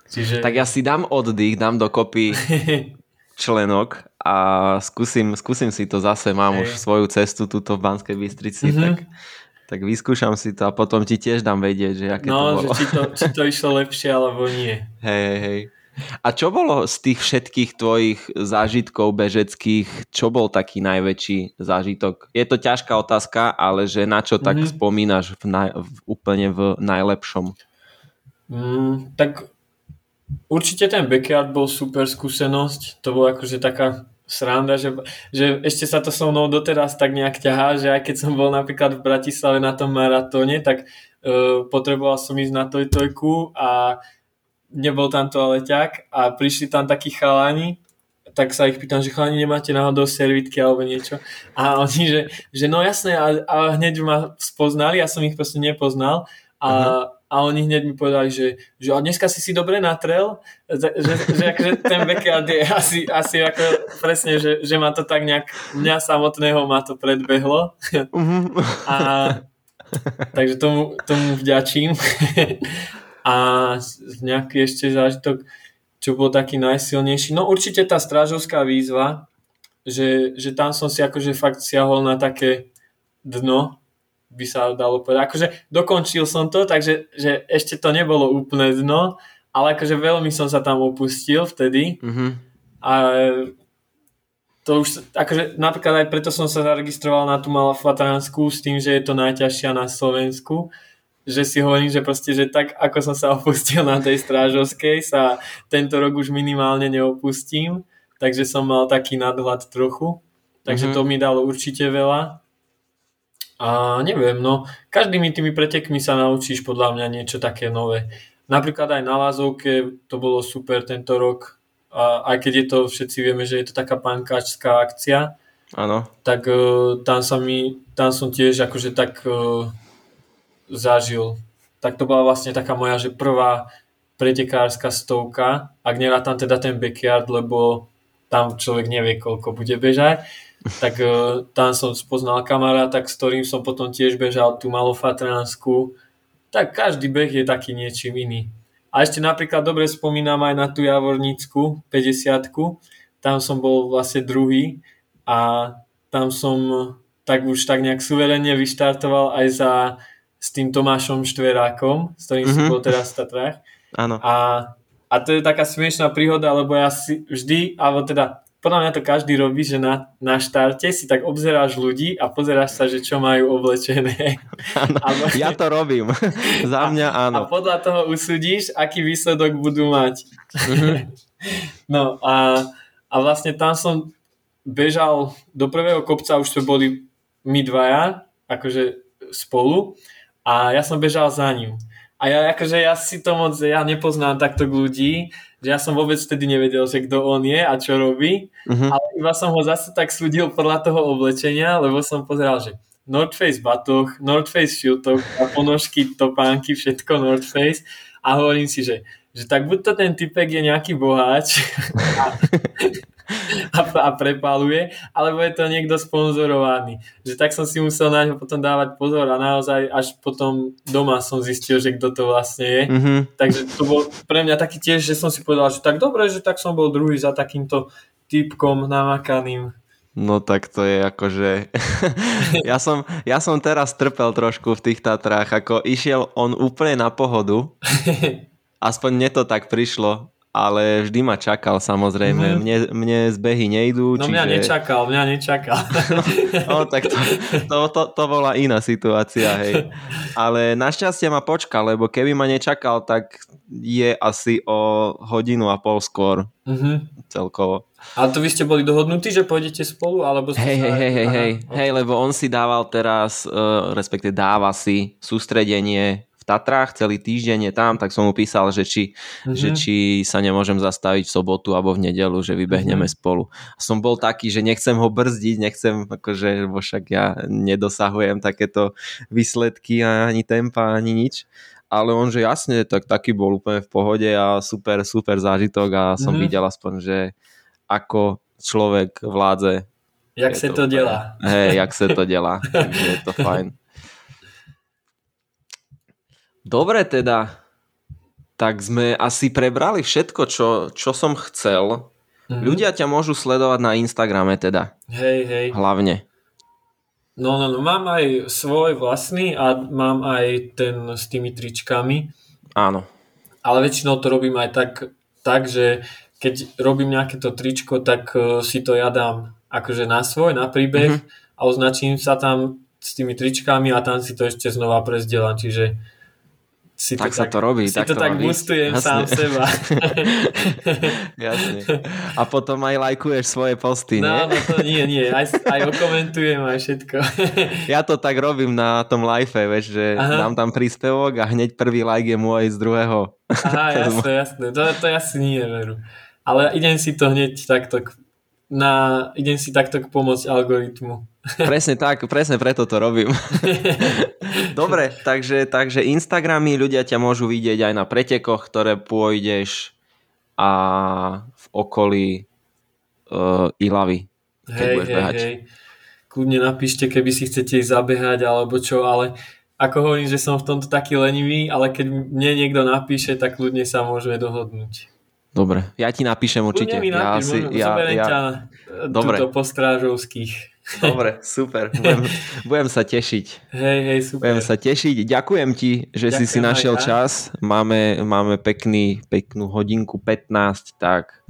Čiže... Tak ja si dám oddych, dám dokopy členok a skúsim, skúsim si to zase, mám hej. už svoju cestu tuto v Banskej Bystrici, mm-hmm. tak, tak vyskúšam si to a potom ti tiež dám vedieť, že aké no, to bolo. No, či to, či to išlo lepšie alebo nie. Hej, hej, hej. A čo bolo z tých všetkých tvojich zážitkov bežeckých, čo bol taký najväčší zážitok? Je to ťažká otázka, ale že na čo tak mm-hmm. spomínaš v naj, v, úplne v najlepšom? Mm, tak určite ten backyard bol super skúsenosť. To bola akože taká sranda, že, že ešte sa to so mnou doteraz tak nejak ťahá, že aj keď som bol napríklad v Bratislave na tom maratóne, tak uh, potreboval som ísť na tojtojku a nebol tam toaleťák a prišli tam takí chalani, tak sa ich pýtam, že chalani nemáte náhodou servitky alebo niečo. A oni, že, že no jasné, a, a hneď ma spoznali, ja som ich proste nepoznal a, uh-huh. a oni hneď mi povedali, že, že a dneska si si dobre natrel, že, že, že akože ten backyard je asi, asi ako presne, že, že ma to tak nejak, mňa samotného ma to predbehlo. Uh-huh. A takže tomu, tomu vďačím. A nejaký ešte zážitok, čo bol taký najsilnejší. No určite tá strážovská výzva, že, že tam som si akože fakt siahol na také dno, by sa dalo povedať. Akože dokončil som to, takže že ešte to nebolo úplné dno, ale akože veľmi som sa tam opustil vtedy. Mm-hmm. A to už, akože napríklad aj preto som sa zaregistroval na tú Malafatransku s tým, že je to najťažšia na Slovensku, že si hovorím, že proste, že tak ako som sa opustil na tej strážovskej, sa tento rok už minimálne neopustím, takže som mal taký nadhľad trochu, takže mm-hmm. to mi dalo určite veľa. A neviem, no, každými tými pretekmi sa naučíš podľa mňa niečo také nové. Napríklad aj na Lázovke to bolo super tento rok, a aj keď je to, všetci vieme, že je to taká pankáčská akcia, Áno. tak uh, tam, sa mi, tam som tiež akože tak uh, zažil. Tak to bola vlastne taká moja, že prvá pretekárska stovka, ak tam teda ten backyard, lebo tam človek nevie, koľko bude bežať tak uh, tam som spoznal kamaráta, s ktorým som potom tiež bežal tú malofatransku. Tak každý beh je taký niečím iný. A ešte napríklad dobre spomínam aj na tú Javornícku 50 Tam som bol vlastne druhý a tam som tak už tak nejak suverene vyštartoval aj za s tým Tomášom Štverákom, s ktorým mm-hmm. som mhm. bol teraz v Tatrách. Áno. A, a to je taká smiešná príhoda, lebo ja si vždy, alebo teda podľa mňa to každý robí, že na, na štarte si tak obzeráš ľudí a pozeráš sa, že čo majú oblečené. Ano, Alebo... Ja to robím. Za mňa áno. A podľa toho usudíš, aký výsledok budú mať. Mm-hmm. no a, a vlastne tam som bežal do prvého kopca, už to boli my dvaja, akože spolu a ja som bežal za ním. A ja akože ja si to moc, ja nepoznám takto ľudí, že ja som vôbec vtedy nevedel, že kto on je a čo robí, uh-huh. ale iba som ho zase tak súdil podľa toho oblečenia, lebo som pozeral, že North Face batoh, North Face šiltok a ponožky, topánky, všetko North Face a hovorím si, že, že tak buď to ten typek je nejaký boháč a, a, a prepaluje, alebo je to niekto sponzorovaný. Že tak som si musel na ňo potom dávať pozor a naozaj až potom doma som zistil, že kto to vlastne je. Mm-hmm. Takže to bol pre mňa taký tiež, že som si povedal, že tak dobre, že tak som bol druhý za takýmto typkom namakaným. No tak to je akože... ja, som, ja som teraz trpel trošku v tých Tatrách, ako išiel on úplne na pohodu. Aspoň mne to tak prišlo ale vždy ma čakal samozrejme. Mm. Mne, mne zbehy nejdú. No čiže... mňa nečakal, mňa nečakal. no tak to, to, to, to bola iná situácia, hej. Ale našťastie ma počkal, lebo keby ma nečakal, tak je asi o hodinu a pol skôr mm-hmm. celkovo. Ale to vy ste boli dohodnutí, že pôjdete spolu? Alebo hej, hej, hej, hej, hej, hej, lebo on si dával teraz, uh, respektive dáva si sústredenie v Tatrách, celý týždeň je tam, tak som mu písal, že či, mm-hmm. že či sa nemôžem zastaviť v sobotu alebo v nedelu, že vybehneme mm-hmm. spolu. Som bol taký, že nechcem ho brzdiť, nechcem, akože, bo však ja nedosahujem takéto výsledky ani tempa, ani nič ale on, že jasne, tak taký bol úplne v pohode a super, super zážitok a som mm-hmm. videl aspoň, že ako človek vládze. Jak sa to, to delá. Hej, jak sa to delá, takže je to fajn. Dobre teda, tak sme asi prebrali všetko, čo, čo som chcel. Mm-hmm. Ľudia ťa môžu sledovať na Instagrame teda. Hej, hej. Hlavne. No, no, no, mám aj svoj vlastný a mám aj ten s tými tričkami. Áno. Ale väčšinou to robím aj tak, tak že keď robím nejaké to tričko, tak uh, si to ja dám akože na svoj, na príbeh mm-hmm. a označím sa tam s tými tričkami a tam si to ešte znova prezdielam. Čiže si tak to sa tak, to robí. Si tak to, to tak boostujem sám seba. Jasne. A potom aj lajkuješ svoje posty, no, nie? No to nie, nie. Aj, aj okomentujem aj všetko. ja to tak robím na tom live, vieš, že Aha. dám tam príspevok a hneď prvý like je môj z druhého. Aha, jasné, jasné. To, to asi nie, veru. Ale idem si to hneď takto na, idem si takto pomôcť algoritmu. Presne tak, presne preto to robím. Dobre, takže, takže Instagramy ľudia ťa môžu vidieť aj na pretekoch, ktoré pôjdeš a v okolí uh, Ilavy, hej, hej, behať. Hej. Kľudne napíšte, keby si chcete ísť zabehať alebo čo, ale ako hovorím, že som v tomto taký lenivý, ale keď mne niekto napíše, tak kľudne sa môžeme dohodnúť. Dobre, ja ti napíšem určite. Mi napíš, ja si, ja, ja, ťa Dobre. po strážovských. Dobre, super. Budem, budem sa tešiť. Hej, hej, super. Budem sa tešiť. Ďakujem ti, že Ďakujem si si našiel ja. čas. Máme, máme pekný, peknú hodinku 15, tak,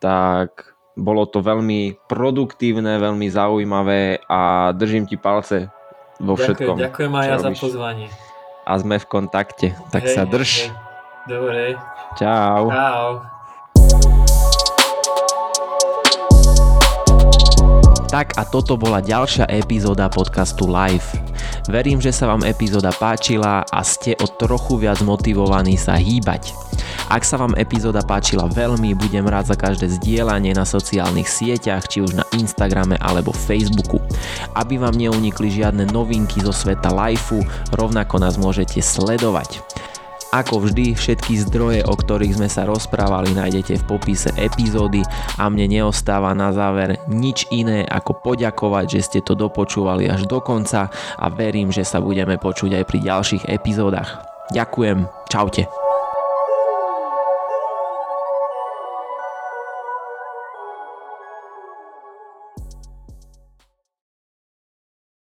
tak bolo to veľmi produktívne, veľmi zaujímavé a držím ti palce vo všetkom. Ďakujem, ďakujem aj ja za pozvanie. A sme v kontakte, tak hej, sa drž. Hej. Dobre. Čau. Čau. Tak a toto bola ďalšia epizóda podcastu Live. Verím, že sa vám epizóda páčila a ste o trochu viac motivovaní sa hýbať. Ak sa vám epizóda páčila veľmi, budem rád za každé zdieľanie na sociálnych sieťach, či už na Instagrame alebo Facebooku. Aby vám neunikli žiadne novinky zo sveta Lifeu, rovnako nás môžete sledovať. Ako vždy, všetky zdroje, o ktorých sme sa rozprávali, nájdete v popise epizódy a mne neostáva na záver nič iné ako poďakovať, že ste to dopočúvali až do konca a verím, že sa budeme počuť aj pri ďalších epizódach. Ďakujem, čaute.